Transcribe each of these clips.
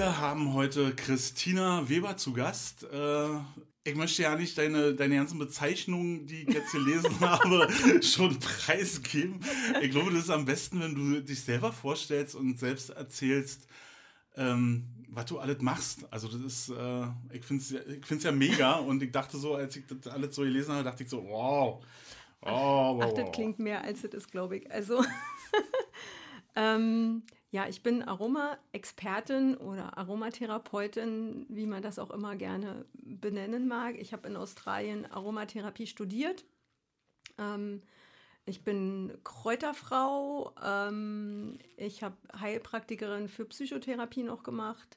Wir haben heute Christina Weber zu Gast. Äh, ich möchte ja nicht deine, deine ganzen Bezeichnungen, die ich jetzt gelesen habe, schon preisgeben. Ich glaube, das ist am besten, wenn du dich selber vorstellst und selbst erzählst, ähm, was du alles machst. Also das ist, äh, ich finde es ich find's ja mega und ich dachte so, als ich das alles so gelesen habe, dachte ich so, wow. Oh, wow, Ach, das klingt mehr, als es ist, glaube ich. Also, ähm, ja, ich bin Aroma-Expertin oder Aromatherapeutin, wie man das auch immer gerne benennen mag. Ich habe in Australien Aromatherapie studiert. Ähm, ich bin Kräuterfrau. Ähm, ich habe Heilpraktikerin für Psychotherapie noch gemacht.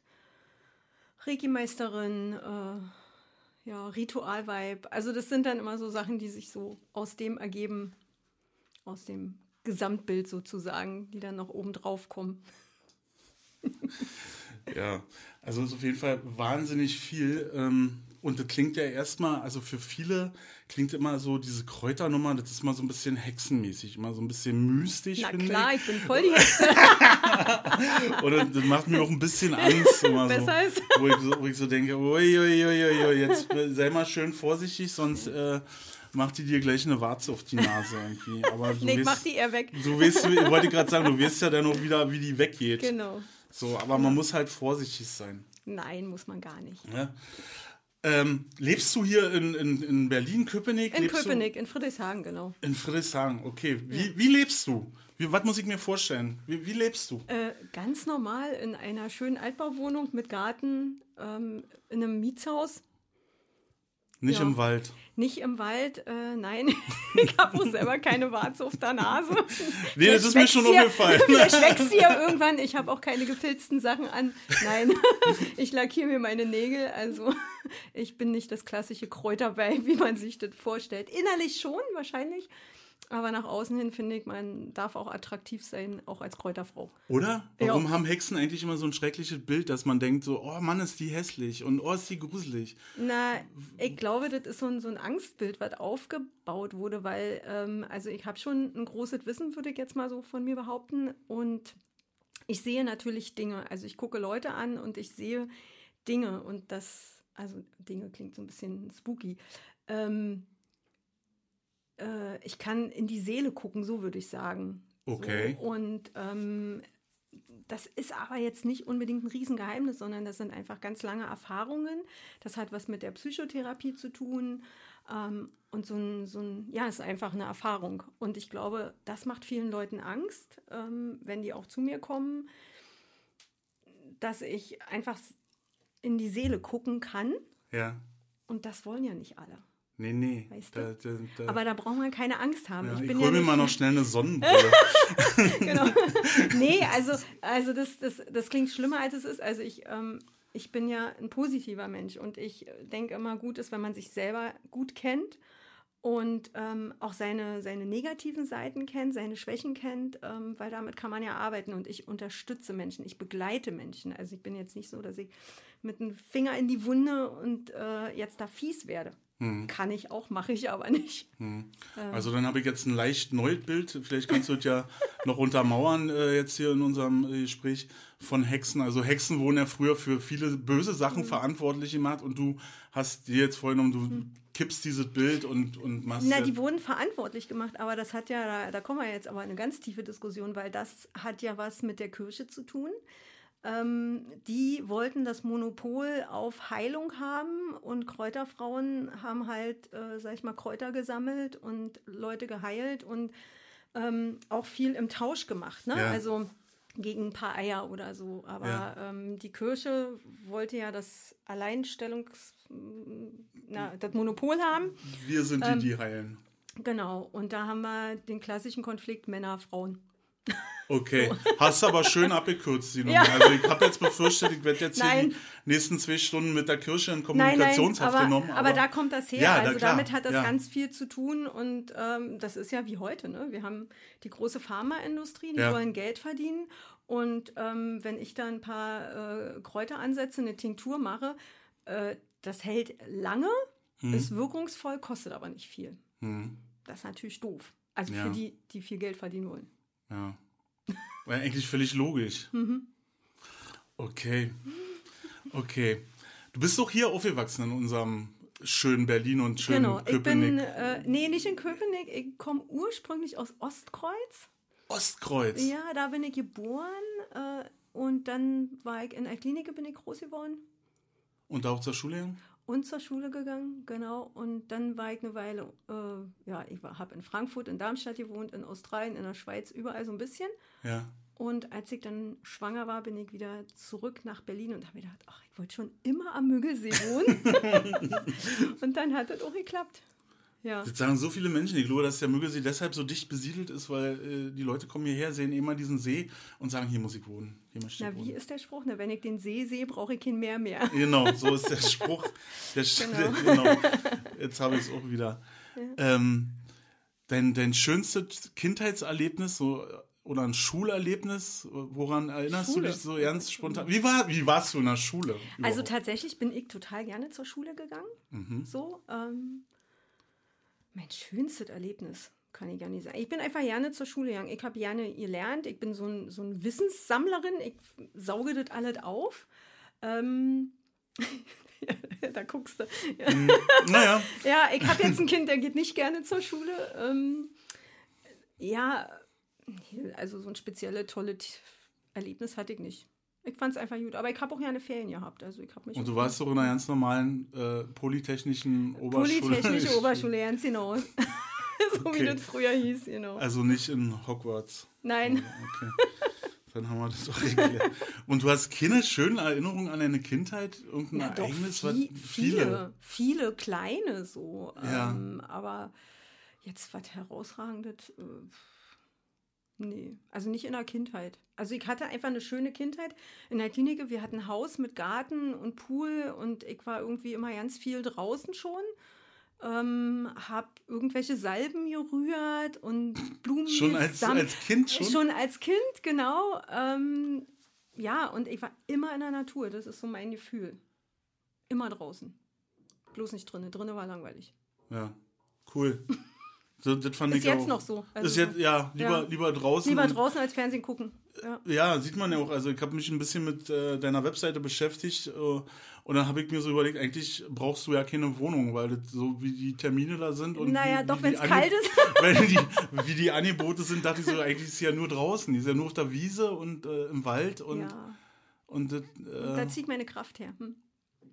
Reiki-Meisterin, äh, ja, Ritualvibe. Also das sind dann immer so Sachen, die sich so aus dem ergeben, aus dem Gesamtbild sozusagen, die dann noch oben drauf kommen. ja, also ist auf jeden Fall wahnsinnig viel. Ähm, und das klingt ja erstmal, also für viele klingt immer so diese Kräuternummer, das ist immer so ein bisschen hexenmäßig, immer so ein bisschen mystisch. Na klar, ich. ich bin voll die Hexe. Oder das macht mir auch ein bisschen Angst. Immer so. Wo ich, so, wo ich so denke, uiuiuiui, ui, ui, jetzt sei mal schön vorsichtig, sonst äh, macht die dir gleich eine Warze auf die Nase irgendwie. Aber du nee, weißt, mach die eher weg. Du weißt, ich wollte gerade sagen, du weißt ja dann auch wieder, wie die weggeht. Genau. So, aber man muss halt vorsichtig sein. Nein, muss man gar nicht. Ja. Ähm, lebst du hier in, in, in Berlin, Köpenick? In Köpenick, du? in Friedrichshagen, genau. In Friedrichshagen, okay. Wie, ja. wie lebst du? Wie, was muss ich mir vorstellen? Wie, wie lebst du? Äh, ganz normal in einer schönen Altbauwohnung mit Garten, ähm, in einem Mietshaus. Nicht ja. im Wald. Nicht im Wald, äh, nein. ich habe auch selber keine Warze auf der Nase. nee, das ist mir schon aufgefallen. Vielleicht wächst sie ja irgendwann. Ich habe auch keine gefilzten Sachen an. Nein, ich lackiere mir meine Nägel. Also ich bin nicht das klassische Kräuterbeil, wie man sich das vorstellt. Innerlich schon, wahrscheinlich. Aber nach außen hin finde ich, man darf auch attraktiv sein, auch als Kräuterfrau. Oder? Warum ja. haben Hexen eigentlich immer so ein schreckliches Bild, dass man denkt so, oh Mann, ist die hässlich und oh, ist die gruselig? Na, ich glaube, das ist so ein, so ein Angstbild, was aufgebaut wurde, weil, ähm, also ich habe schon ein großes Wissen, würde ich jetzt mal so von mir behaupten. Und ich sehe natürlich Dinge. Also ich gucke Leute an und ich sehe Dinge und das, also Dinge klingt so ein bisschen spooky. Ähm, äh, ich kann in die Seele gucken, so würde ich sagen. Okay. So, und ähm, das ist aber jetzt nicht unbedingt ein Riesengeheimnis, sondern das sind einfach ganz lange Erfahrungen. Das hat was mit der Psychotherapie zu tun. Ähm, und so ein, so ein, ja, ist einfach eine Erfahrung. Und ich glaube, das macht vielen Leuten Angst, ähm, wenn die auch zu mir kommen, dass ich einfach in die Seele gucken kann. Ja. Und das wollen ja nicht alle. Nee, nee. Weißt du? da, da, da. Aber da braucht man keine Angst haben. Ja, ich ich hole ja mir mal noch schnell eine Sonnenbrille. genau. Nee, also, also das, das, das klingt schlimmer, als es ist. Also ich, ähm, ich bin ja ein positiver Mensch und ich denke immer, gut ist, wenn man sich selber gut kennt und ähm, auch seine, seine negativen Seiten kennt, seine Schwächen kennt, ähm, weil damit kann man ja arbeiten und ich unterstütze Menschen, ich begleite Menschen. Also ich bin jetzt nicht so, dass ich mit einem Finger in die Wunde und äh, jetzt da fies werde. Hm. Kann ich auch, mache ich aber nicht. Hm. Also dann habe ich jetzt ein leicht neues Bild. Vielleicht kannst du es ja noch untermauern äh, jetzt hier in unserem äh, Gespräch von Hexen. Also Hexen wurden ja früher für viele böse Sachen mhm. verantwortlich gemacht und du hast dir jetzt vorgenommen, du mhm. kippst dieses Bild und, und machst. Na, die wurden verantwortlich gemacht, aber das hat ja, da, da kommen wir jetzt aber in eine ganz tiefe Diskussion, weil das hat ja was mit der Kirche zu tun. Ähm, die wollten das Monopol auf Heilung haben und Kräuterfrauen haben halt, äh, sag ich mal, Kräuter gesammelt und Leute geheilt und ähm, auch viel im Tausch gemacht. Ne? Ja. Also gegen ein paar Eier oder so. Aber ja. ähm, die Kirche wollte ja das Alleinstellungs, na, das Monopol haben. Wir sind die, ähm, die heilen. Genau. Und da haben wir den klassischen Konflikt Männer-Frauen. Okay, hast du aber schön abgekürzt, die Nummer. Ja. Also ich habe jetzt befürchtet, ich werde jetzt nein. hier die nächsten zwei Stunden mit der Kirche in Kommunikationshaft nein, nein, aber, genommen. Aber, aber, da kommt das her. Ja, also da damit hat das ja. ganz viel zu tun und ähm, das ist ja wie heute. Ne? Wir haben die große Pharmaindustrie, die wollen Geld verdienen und ähm, wenn ich da ein paar äh, Kräuter ansetze, eine Tinktur mache, äh, das hält lange, hm. ist wirkungsvoll, kostet aber nicht viel. Hm. Das ist natürlich doof. Also für die, die viel Geld verdienen wollen. Ja. War eigentlich völlig logisch. Mhm. Okay. Okay. Du bist doch hier aufgewachsen in unserem schönen Berlin und schönen Genau, ich Köpenick. bin, äh, nee, nicht in Köpenick, ich komme ursprünglich aus Ostkreuz. Ostkreuz. Ja, da bin ich geboren äh, und dann war ich in der Klinik, bin ich groß geworden Und auch zur Schule gegangen? Und zur Schule gegangen, genau. Und dann war ich eine Weile, äh, ja, ich habe in Frankfurt, in Darmstadt gewohnt, in Australien, in der Schweiz, überall so ein bisschen. Ja. Und als ich dann schwanger war, bin ich wieder zurück nach Berlin und habe mir gedacht, ach, ich wollte schon immer am Müggelsee wohnen. und dann hat das auch geklappt. Ja. Das sagen so viele Menschen. Ich glaube, dass der Müggelsee deshalb so dicht besiedelt ist, weil äh, die Leute kommen hierher, sehen immer diesen See und sagen, hier muss ich wohnen. Hier möchte ich Na, wie wohnen. ist der Spruch? Ne? Wenn ich den See sehe, brauche ich kein Meer mehr. Genau, so ist der Spruch. Der Genau. genau. Jetzt habe ich es auch wieder. Ähm, dein, dein schönstes Kindheitserlebnis so, oder ein Schulerlebnis, woran erinnerst Schule. du dich so ganz spontan? Wie, war, wie warst du in der Schule? Also überhaupt? tatsächlich bin ich total gerne zur Schule gegangen. So, ähm, mein schönstes Erlebnis kann ich gar nicht sagen. Ich bin einfach gerne zur Schule gegangen. Ich habe gerne gelernt. Ich bin so ein, so ein Wissenssammlerin. Ich sauge das alles auf. Ähm, da guckst du. Ja. Naja, Ja, ich habe jetzt ein Kind, der geht nicht gerne zur Schule. Ähm, ja, also so ein spezielles, tolles Erlebnis hatte ich nicht. Ich fand es einfach gut. Aber ich habe auch gerne Ferien gehabt. Also ich mich und du auch- warst doch in einer ganz normalen äh, polytechnischen Oberschule. Polytechnische Oberschule, ganz genau. so Okay. wie das früher hieß, genau. Also nicht in Hogwarts. Nein, Okay. Dann haben wir das doch geklärt. Und du hast keine schönen Erinnerungen an deine Kindheit? Irgendein doch, Ereignis? vie- was- viele, viele kleine so. Ja. Ähm, aber jetzt was herausragendes, äh, nee, also nicht in der Kindheit. Also ich hatte einfach eine schöne Kindheit in der Klinik. Wir hatten ein Haus mit Garten und Pool und ich war irgendwie immer ganz viel draußen schon. Ähm, hab irgendwelche Salben gerührt und Blumen Schon als, als Kind schon? Schon als Kind, genau. Ähm, ja, und ich war immer in der Natur. Das ist so mein Gefühl. Immer draußen. Bloß nicht drinnen. Drinnen war langweilig. Ja, cool. So, das fand Ist ich jetzt auch. noch so. Also ist jetzt, ja, lieber, Ja. lieber draußen. Lieber und- draußen als Fernsehen gucken. Ja. Ja, sieht man ja auch. Also ich habe mich ein bisschen mit äh, deiner Webseite beschäftigt äh, und dann habe ich mir so überlegt, eigentlich brauchst du ja keine Wohnung, weil das so wie die Termine da sind und Naja, wie, doch, wenn es kalt ist. Weil die, wie die Angebote sind, dachte ich so, eigentlich ist sie ja nur draußen. Die ist ja nur auf der Wiese und äh, im Wald und, ja. und das, Da äh, zieht meine Kraft her. Hm.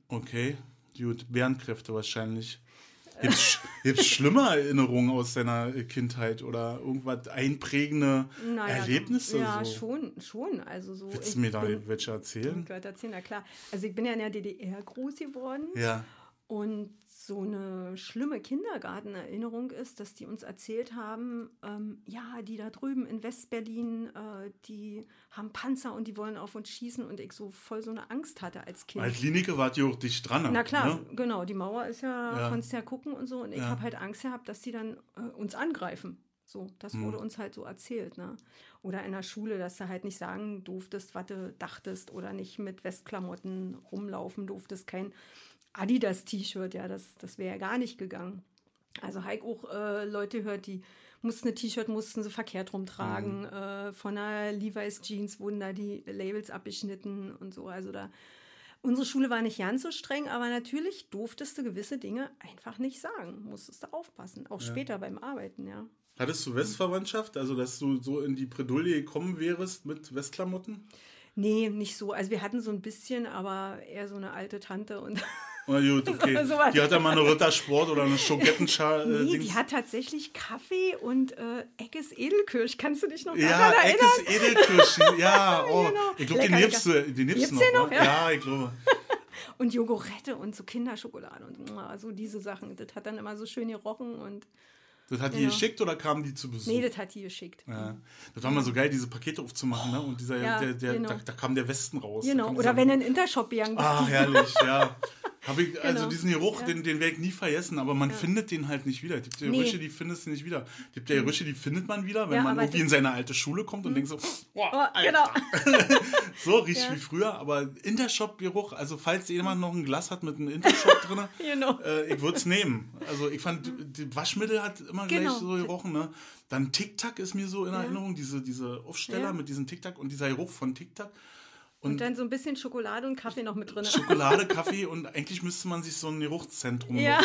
okay, gut, Bärenkräfte wahrscheinlich. Gibt's, gibt's schlimme Erinnerungen aus deiner Kindheit oder irgendwas einprägende Naja, Erlebnisse? Ja, so? schon, schon. Also so. Willst ich du mir da bin- welche erzählen? Gott, erzählen, na klar. Also ich bin ja in der DDR groß geworden. Ja. Und so eine schlimme Kindergartenerinnerung ist, dass die uns erzählt haben, ähm, ja, die da drüben in Westberlin, äh, die haben Panzer und die wollen auf uns schießen und ich so voll so eine Angst hatte als Kind. Als Klinike wart ihr auch dicht dran. Na klar, Ne? genau, die Mauer ist ja, Ja. konntest ja gucken und so und ich Ja. habe halt Angst gehabt, dass die dann äh, uns angreifen. So, das Hm. wurde uns halt so erzählt, ne? Oder in der Schule, dass du halt nicht sagen durftest, was du dachtest oder nicht mit Westklamotten rumlaufen durftest, kein Adidas-T-Shirt, ja, das, das wäre ja gar nicht gegangen. Also Heik auch äh, Leute hört, die mussten ein T-Shirt, mussten sie verkehrt rumtragen. Mhm. Äh, von einer Levi's Jeans wurden da die Labels abgeschnitten und so. Also da, unsere Schule war nicht ganz so streng, aber natürlich durftest du gewisse Dinge einfach nicht sagen. Musstest du aufpassen. Auch später beim Arbeiten, ja. Hattest du Westverwandtschaft? Also, dass du so in die Bredouille gekommen wärst mit Westklamotten? Nee, nicht so. Also wir hatten so ein bisschen, aber eher so eine alte Tante und Na gut, okay. So was. die hat ja mal eine Rittersport oder eine Schogettenschar. Äh, nee, Dings. die hat tatsächlich Kaffee und äh, Eckes Edelkirsch. Kannst du dich noch ja, daran erinnern? Eckes Edelkirsch. Ja, oh. Genau. Ich glaube, den nimmst du, den nimmst noch. den noch? ne? Ja. Ja. ich glaube. Und Jogurette und so Kinderschokolade und so diese Sachen. Das hat dann immer so schön gerochen und Das hat die Genau. geschickt oder kamen die zu Besuch? nee, das hat die geschickt. ja. Das war mal so geil, diese Pakete aufzumachen, ne? Und dieser, Ja, der, der, genau. da, da kam der Westen raus. Genau. Oder wenn du in den Intershop gegangen bist. Ah, herrlich, ja. Hab ich, also Genau. diesen Geruch, Ja. den, den werde ich nie vergessen, aber man findet den halt nicht wieder. Es gibt ja Nee. Gerüche, die findest du nicht wieder. Es gibt ja Gerüche, die findet man wieder, wenn Ja, man irgendwie in seine alte Schule kommt und denkt so, Oh, Alter. genau. so riecht Ja. wie früher, aber Intershop-Geruch, also falls jemand noch ein Glas hat mit einem Intershop drin, Genau. äh, ich würde es nehmen. Also ich fand, die Waschmittel hat immer Genau. gleich so gerochen, ne? Dann Tic-Tac ist mir so in Erinnerung, diese, diese Aufsteller Ja. mit diesem Tic-Tac und dieser Geruch von Tic-Tac. Und, dann so ein bisschen Schokolade und Kaffee noch mit drin. Schokolade, Kaffee und eigentlich müsste man sich so ein Geruchszentrum Ja.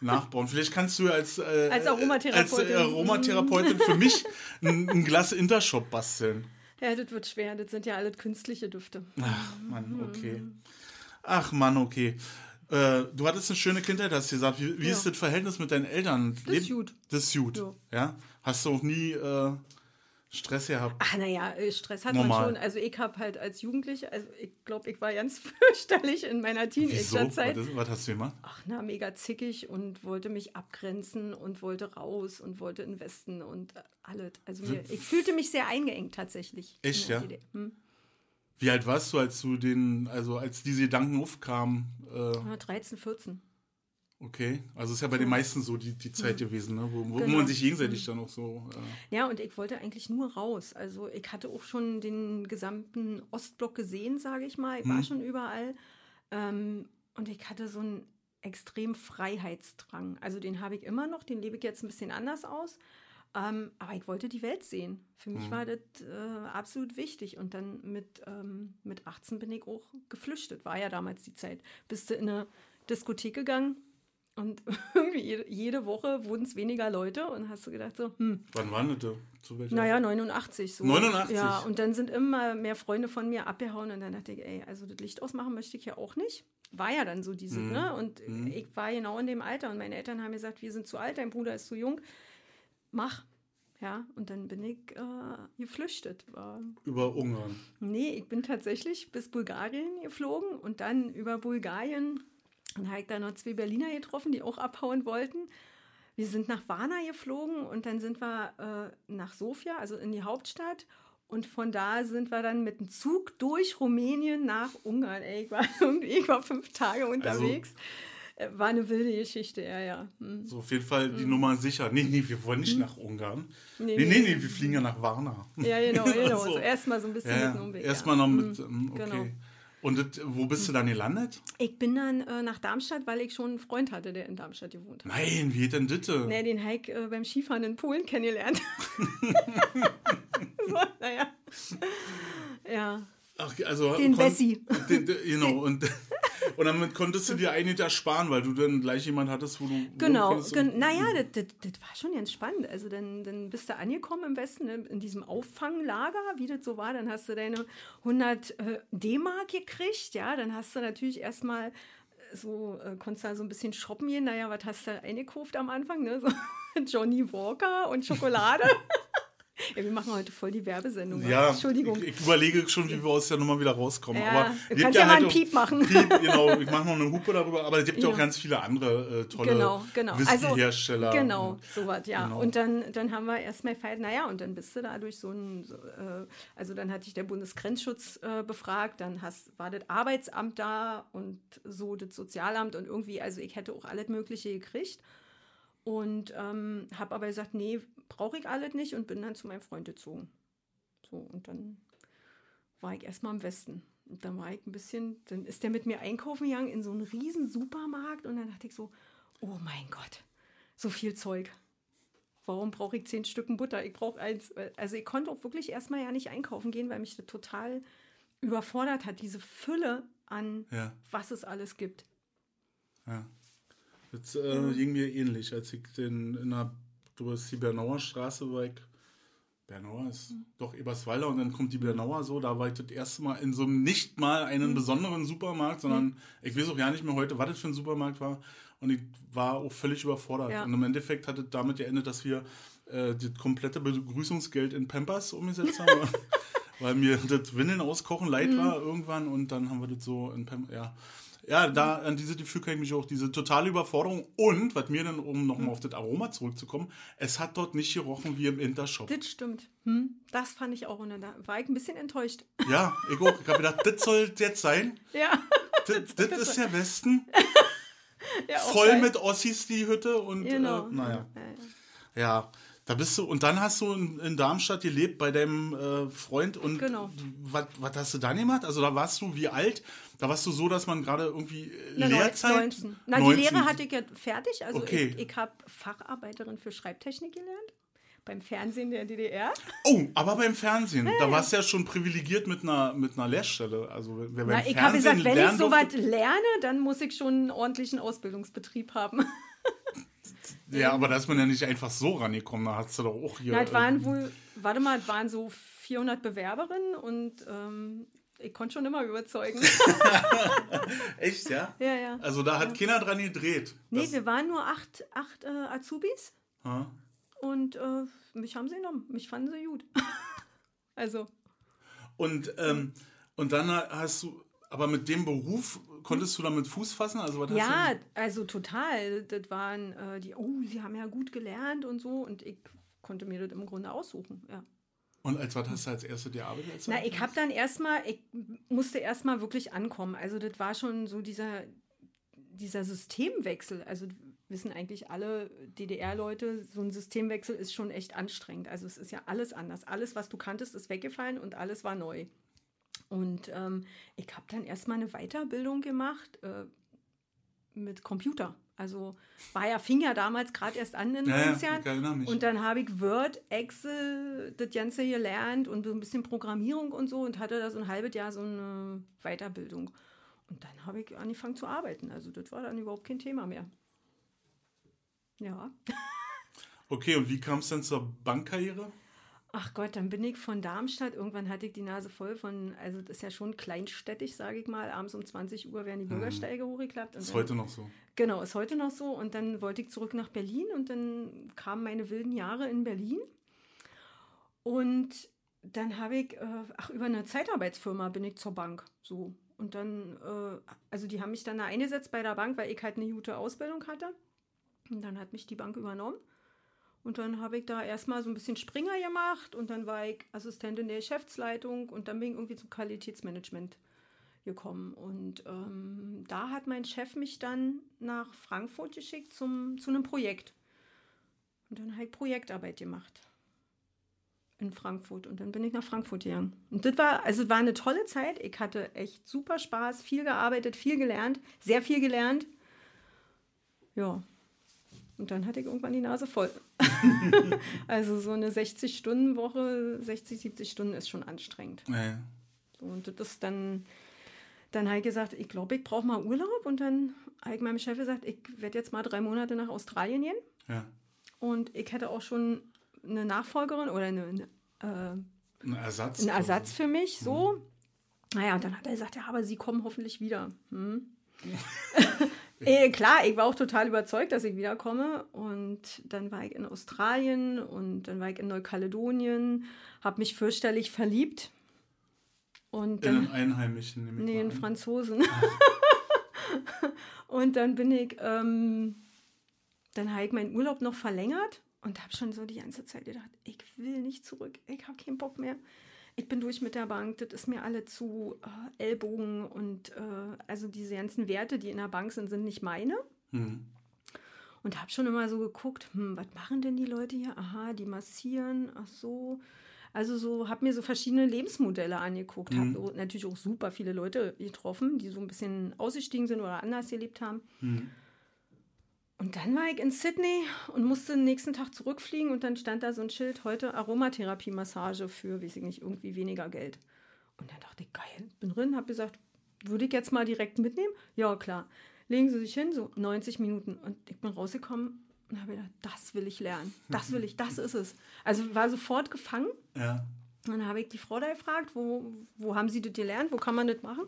nachbauen. Vielleicht kannst du als, äh, Als Aromatherapeutin. als Aromatherapeutin für mich ein, ein Glas Intershop basteln. Ja, das wird schwer. Das sind ja alles künstliche Düfte. Ach, Mann, okay. Ach, Mann, okay. Äh, du hattest eine schöne Kindheit, hast du gesagt. Wie, wie Ja. ist das Verhältnis mit deinen Eltern? Das ist gut. Das ist gut. Ja. Ja. Hast du auch nie äh, Stress gehabt? Ach naja, Stress hat Normal. man schon. Also ich habe halt als Jugendliche, also ich glaube, ich war ganz fürchterlich in meiner? Was, Teenagerzeit. ist- was hast du gemacht? Ach na, mega zickig und wollte mich abgrenzen und wollte raus und wollte investen und äh, alles. Also mir, ich fühlte mich sehr eingeengt tatsächlich. in Echt, ja? Hm. Wie alt warst du, als du den, also als diese Gedanken aufkamen? Äh, Ja, 13, 14. okay. Also ist ja bei den meisten so die, die Zeit gewesen, ne? wo, wo Hm. Genau. man sich gegenseitig dann auch so. Äh, Ja, und ich wollte eigentlich nur raus. Also ich hatte auch schon den gesamten Ostblock gesehen, sage ich mal. Ich war schon überall. Ähm, und ich hatte so einen extremen Freiheitsdrang. Also den habe ich immer noch, den lebe ich jetzt ein bisschen anders aus. Ähm, aber ich wollte die Welt sehen. Für mich war das äh, absolut wichtig. Und dann mit, ähm, mit 18 bin ich auch geflüchtet. War ja damals die Zeit. Bist du in eine Diskothek gegangen und irgendwie jede, Woche wurden es weniger Leute und hast du gedacht so, hm, wann war das? da? Zu welcher? naja, 89 so. 89? Ja, und dann sind immer mehr Freunde von mir abgehauen und dann dachte ich, ey, also das Licht ausmachen möchte ich ja auch nicht. War ja dann so diese, Mhm. ne? Und ich war genau in dem Alter und meine Eltern haben gesagt, wir sind zu alt, dein Bruder ist zu jung, mach. Ja, und dann bin ich äh, geflüchtet. War, Über Ungarn. nee, ich bin tatsächlich bis Bulgarien geflogen und dann über Bulgarien und habe ich da noch zwei Berliner getroffen, die auch abhauen wollten. Wir sind nach Varna geflogen und dann sind wir äh, nach Sofia, also in die Hauptstadt. Und von da sind wir dann mit dem Zug durch Rumänien nach Ungarn. Ey, ich, war ich war fünf Tage unterwegs. Äh, War eine wilde Geschichte, ja, ja. Hm. So auf jeden Fall die Nummer sicher. Nee, nee, wir wollen nicht nach Ungarn. Nee, Nee, nee, nee. wir fliegen ja nach Varna. Ja, genau, genau. So. So. Erstmal so ein bisschen Ja, mit dem. Umweg. Erstmal ja. noch mit, Hm, ähm, okay. genau. Und das, wo bist du dann gelandet? Ich bin dann äh, nach Darmstadt, weil ich schon einen Freund hatte, der in Darmstadt gewohnt hat. Nein, wie denn das? Nee, den Hike äh, beim Skifahren in Polen kennengelernt. so, naja. Ja, Ach, also den den, genau, und, und damit konntest du dir einiges ersparen, weil du dann gleich jemand hattest, wo du. Genau, gen naja, das, das, das war schon ganz spannend. Also dann, dann bist du angekommen im Westen, ne, in diesem Auffanglager, wie das so war. Dann hast du deine 100 äh, D-Mark gekriegt, ja. Dann hast du natürlich erstmal so, äh, konntest da so ein bisschen shoppen gehen. Naja, was hast du eingekauft am Anfang? Ne? So Johnny Walker und Schokolade. ja, wir machen heute voll die Werbesendung. Ja, Entschuldigung. Ich, ich überlege schon, wie wir aus der Nummer wieder rauskommen. Ja, aber du kannst ja mal einen auch- Piep machen. Piep, genau, ich mache noch eine Hupe darüber, aber es gibt ja, auch Ja. ganz viele andere äh, tolle Genau, genau. Also, Whisky-Hersteller. Genau, sowas, ja. Genau. Und dann, dann haben wir erstmal gefeiert, naja, und dann bist du da durch so ein, so, äh, also dann hatte ich der Bundesgrenzschutz äh, befragt, dann hast, war das Arbeitsamt da und so das Sozialamt und irgendwie, also ich hätte auch alles Mögliche gekriegt. Und ähm, habe aber gesagt, nee, brauche ich alles nicht und bin dann zu meinem Freund gezogen. So, und dann war ich erstmal im Westen. Und dann war ich ein bisschen, dann ist der mit mir einkaufen gegangen in so einen riesen Supermarkt und dann dachte ich so, oh mein Gott, so viel Zeug. Warum brauche ich zehn Stücken Butter? Ich brauche eins. Also ich konnte auch wirklich erstmal ja nicht einkaufen gehen, weil mich das total überfordert hat, diese Fülle an, Ja. was es alles gibt. Ja. Das äh, ging mir ähnlich, als ich den in der, du die Bernauer Straße war ich, Bernauer ist Mhm. doch Eberswalder und dann kommt die Bernauer so, da war ich das erste Mal in so einem nicht mal einen Mhm. besonderen Supermarkt, sondern ich weiß auch gar nicht mehr heute, was das für ein Supermarkt war und ich war auch völlig überfordert. Ja. Und im Endeffekt hat es damit geendet, dass wir äh, das komplette Begrüßungsgeld in Pampers umgesetzt haben, weil mir das Windeln auskochen leid Mhm. war irgendwann und dann haben wir das so in Pampers, ja. Ja, da an diese Gefühl kann ich mich auch, diese totale Überforderung und, was mir dann, um nochmal auf das Aroma zurückzukommen, es hat dort nicht gerochen wie im Intershop. Das stimmt. Hm? Das fand ich auch. Und da war ich ein bisschen enttäuscht. Ja, ich auch. Ich habe gedacht, das soll jetzt sein. Ja. Das, das ist der Westen. ja Voll geil. mit Ossis die Hütte und Genau. äh, naja. Ja, ja. Ja, da bist du, und dann hast du in, in Darmstadt gelebt bei deinem äh, Freund und Genau. was hast du dann gemacht? Also da warst du wie alt? Da warst du so, dass man gerade irgendwie äh, Na, Lehrzeit? 19. Na, 19. die Lehre hatte ich ja fertig. Also Okay. ich, ich habe Facharbeiterin für Schreibtechnik gelernt. beim Fernsehen der DDR. Oh, aber beim Fernsehen, da warst du ja schon privilegiert mit einer, mit einer Lehrstelle. Also wer beim Na, ich habe gesagt, wenn ich lernen so durfte- was lerne, dann muss ich schon einen ordentlichen Ausbildungsbetrieb haben. Ja, aber da ist man ja nicht einfach so rangekommen. Da hast du doch auch hier. Na, es waren äh, wohl, warte mal, es waren so 400 Bewerberinnen und ähm, ich konnte schon immer überzeugen. Echt, ja? ja, ja. Also da hat keiner dran gedreht. Nee, Das- wir waren nur acht, acht äh, Azubis Ja. und äh, mich haben sie genommen. Mich fanden sie gut. also, Und, ähm, und dann hast du, aber mit dem Beruf konntest du damit Fuß fassen? Also was hast ja, also total. Das waren äh, die, oh, sie haben ja gut gelernt und so und ich konnte mir das im Grunde aussuchen, ja. und als was hast du als erste gearbeitet? Als du Na, ich habe dann erstmal, ich musste erstmal wirklich ankommen. Also das war schon so dieser, dieser Systemwechsel. Also wissen eigentlich alle DDR-Leute, so ein Systemwechsel ist schon echt anstrengend. Also es ist ja alles anders. Alles, was du kanntest, ist weggefallen und alles war neu. Und ähm, ich habe dann erstmal eine Weiterbildung gemacht äh, mit Computer. Also war ja, fing ja damals gerade erst an in den Ja, ja, 90ern. ich erinnere mich. Und dann habe ich Word, Excel, das Ganze gelernt und so ein bisschen Programmierung und so und hatte da so ein halbes Jahr so eine Weiterbildung. Und dann habe ich angefangen zu arbeiten. Also das war dann überhaupt kein Thema mehr. Ja. Okay, und wie kam es dann zur Bankkarriere? Ach Gott, dann bin ich von Darmstadt. Irgendwann hatte ich die Nase voll von, also das ist ja schon kleinstädtisch, sage ich mal. Abends um 20 Uhr werden die Bürgersteige hochgeklappt. und Ist dann- heute noch so. Genau, ist heute noch so. Und dann wollte ich zurück nach Berlin und dann kamen meine wilden Jahre in Berlin. Und dann habe ich, äh, ach, über eine Zeitarbeitsfirma bin ich zur Bank. So. Und dann, äh, also die haben mich dann da eingesetzt bei der Bank, weil ich halt eine gute Ausbildung hatte. Und dann hat mich die Bank übernommen. Und dann habe ich da erstmal so ein bisschen Springer gemacht und dann war ich Assistentin der Geschäftsleitung und dann bin ich irgendwie zum Qualitätsmanagement gekommen. Und ähm, da hat mein Chef mich dann nach Frankfurt geschickt zum, zu einem Projekt. Und dann habe ich Projektarbeit gemacht in Frankfurt. Und dann bin ich nach Frankfurt gegangen. Und das war, also war eine tolle Zeit. Ich hatte echt super Spaß, viel gearbeitet, viel gelernt, sehr viel gelernt. Ja. Und dann hatte ich irgendwann die Nase voll. also so eine 60-Stunden-Woche, 60, 70 Stunden ist schon anstrengend. So, und das ist dann, dann habe ich gesagt, ich glaube, ich brauche mal Urlaub. Und dann habe ich meinem Chef gesagt, ich werde jetzt mal drei Monate nach Australien gehen. Ja. Und ich hätte auch schon eine Nachfolgerin oder eine, eine, äh, Ein Ersatz. einen Ersatz für mich. So. Naja, und dann hat er gesagt, ja, aber Sie kommen hoffentlich wieder. Hm? äh, klar, ich war auch total überzeugt, dass ich wiederkomme. Und dann war ich in Australien und dann war ich in Neukaledonien, habe mich fürchterlich verliebt. Und In dann, einen Einheimischen. nehme ich Nee, einen an. Franzosen. und dann bin ich, ähm, dann habe ich meinen Urlaub noch verlängert und habe schon so die ganze Zeit gedacht, ich will nicht zurück, ich habe keinen Bock mehr. Ich bin durch mit der Bank, das ist mir alle zu äh, Ellbogen und äh, also diese ganzen Werte, die in der Bank sind, sind nicht meine. Hm. Und habe schon immer so geguckt, hm, was machen denn die Leute hier? Aha, die massieren, ach so. Also so, habe mir so verschiedene Lebensmodelle angeguckt, Mhm. habe natürlich auch super viele Leute getroffen, die so ein bisschen ausgestiegen sind oder anders gelebt haben. Hm. Und dann war ich in Sydney und musste den nächsten Tag zurückfliegen und dann stand da so ein Schild, heute Aromatherapie-Massage für, weiß ich nicht, irgendwie weniger Geld. Und dann dachte ich, geil, bin drin, habe gesagt, würde ich jetzt mal direkt mitnehmen? Ja, klar. Legen Sie sich hin, so 90 Minuten. Und ich bin rausgekommen und habe gedacht, das will ich lernen. Das will ich, das ist es. Also war sofort gefangen. Ja. Und dann habe ich die Frau da gefragt, wo, wo haben Sie das gelernt, wo kann man das machen?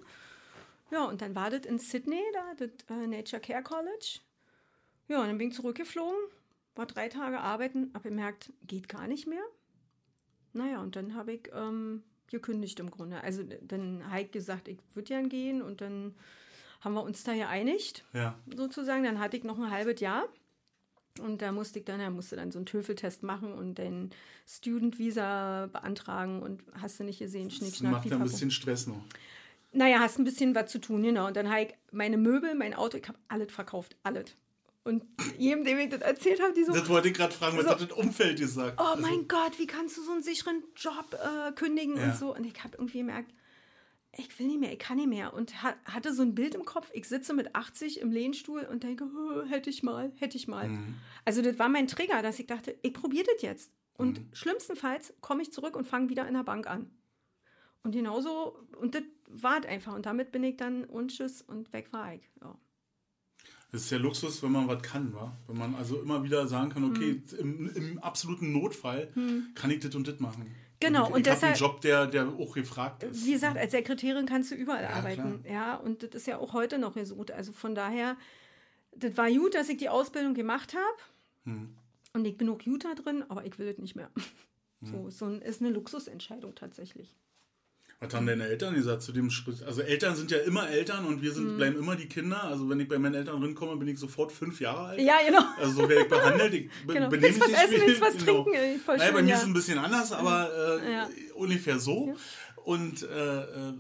Ja, und dann war das in Sydney, da, das äh, Nature Care College. Ja, und dann bin ich zurückgeflogen, war drei Tage arbeiten, habe gemerkt, geht gar nicht mehr. Naja, und dann habe ich ähm, gekündigt im Grunde. Also dann habe ich gesagt, ich würde gern gehen und dann haben wir uns da geeinigt Ja. sozusagen. Dann hatte ich noch ein halbes Jahr. Und da musste ich dann, er musste dann so einen Töfeltest machen und den Student Visa beantragen und hast du nicht gesehen, Schnick, Das macht ja ein bisschen Stress noch. Naja, hast ein bisschen was zu tun, genau. Und dann habe ich meine Möbel, mein Auto, ich habe alles verkauft, alles. Und jedem, dem ich das erzählt habe, die so, Das wollte ich gerade fragen, was So. hat das Umfeld gesagt? oh Also, mein Gott, wie kannst du so einen sicheren Job äh, kündigen Ja. und so. Und ich habe irgendwie gemerkt, ich will nicht mehr, ich kann nicht mehr. Und ha hatte so ein Bild im Kopf, ich sitze mit 80 im Lehnstuhl und denke, "Oh, hätte ich mal, hätte ich mal. Mhm. Also das war mein Trigger, dass ich dachte, ich probiere das jetzt. Und mhm. schlimmstenfalls komme ich zurück und fange wieder in der Bank an. Und genauso, und das war es einfach. Und damit bin ich dann unschiss und weg war ich. Ja. Das ist ja Luxus, wenn man was kann, wa? Wenn man also immer wieder sagen kann, okay, hm. im, im, absoluten Notfall hm. kann ich das und das machen. Genau, und, ich, und deshalb. einen Job, der, der auch gefragt ist. Wie gesagt, als Sekretärin kannst du überall ja, arbeiten. Klar. Ja, und das ist ja auch heute noch so. Also von daher, das war gut, dass ich die Ausbildung gemacht habe. Hm. Und ich bin auch gut da drin, aber ich will das nicht mehr. Hm. So, so ist eine Luxusentscheidung tatsächlich. Was haben deine Eltern gesagt zu dem Schritt? Also Eltern sind ja immer Eltern und wir sind, mhm. bleiben immer die Kinder. Also wenn ich bei meinen Eltern rinkomme, bin ich sofort fünf Jahre alt. Ja, genau. Also so werde ich behandelt. Ich genau. benehme mich was essen, willst was genau. trinken? Voll Nein, bei mir ja. ist es ein bisschen anders, aber äh, ja. ungefähr so. Ja. Und äh, äh,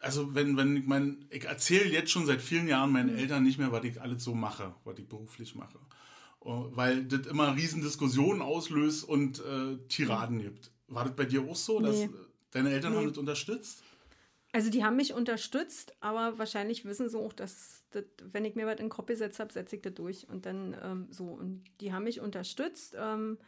also wenn, wenn ich mein, ich erzähle jetzt schon seit vielen Jahren meinen mhm. Eltern nicht mehr, was ich alles so mache, was ich beruflich mache. Oh, weil das immer riesen Diskussionen auslöst und äh, Tiraden gibt. War das bei dir auch so, dass nee. Deine Eltern nee. haben das unterstützt? Also die haben mich unterstützt, aber wahrscheinlich wissen sie auch, dass, das, wenn ich mir was in den Kopf gesetzt habe, setze ich das durch. Und dann ähm, so. Und die haben mich unterstützt. Ähm,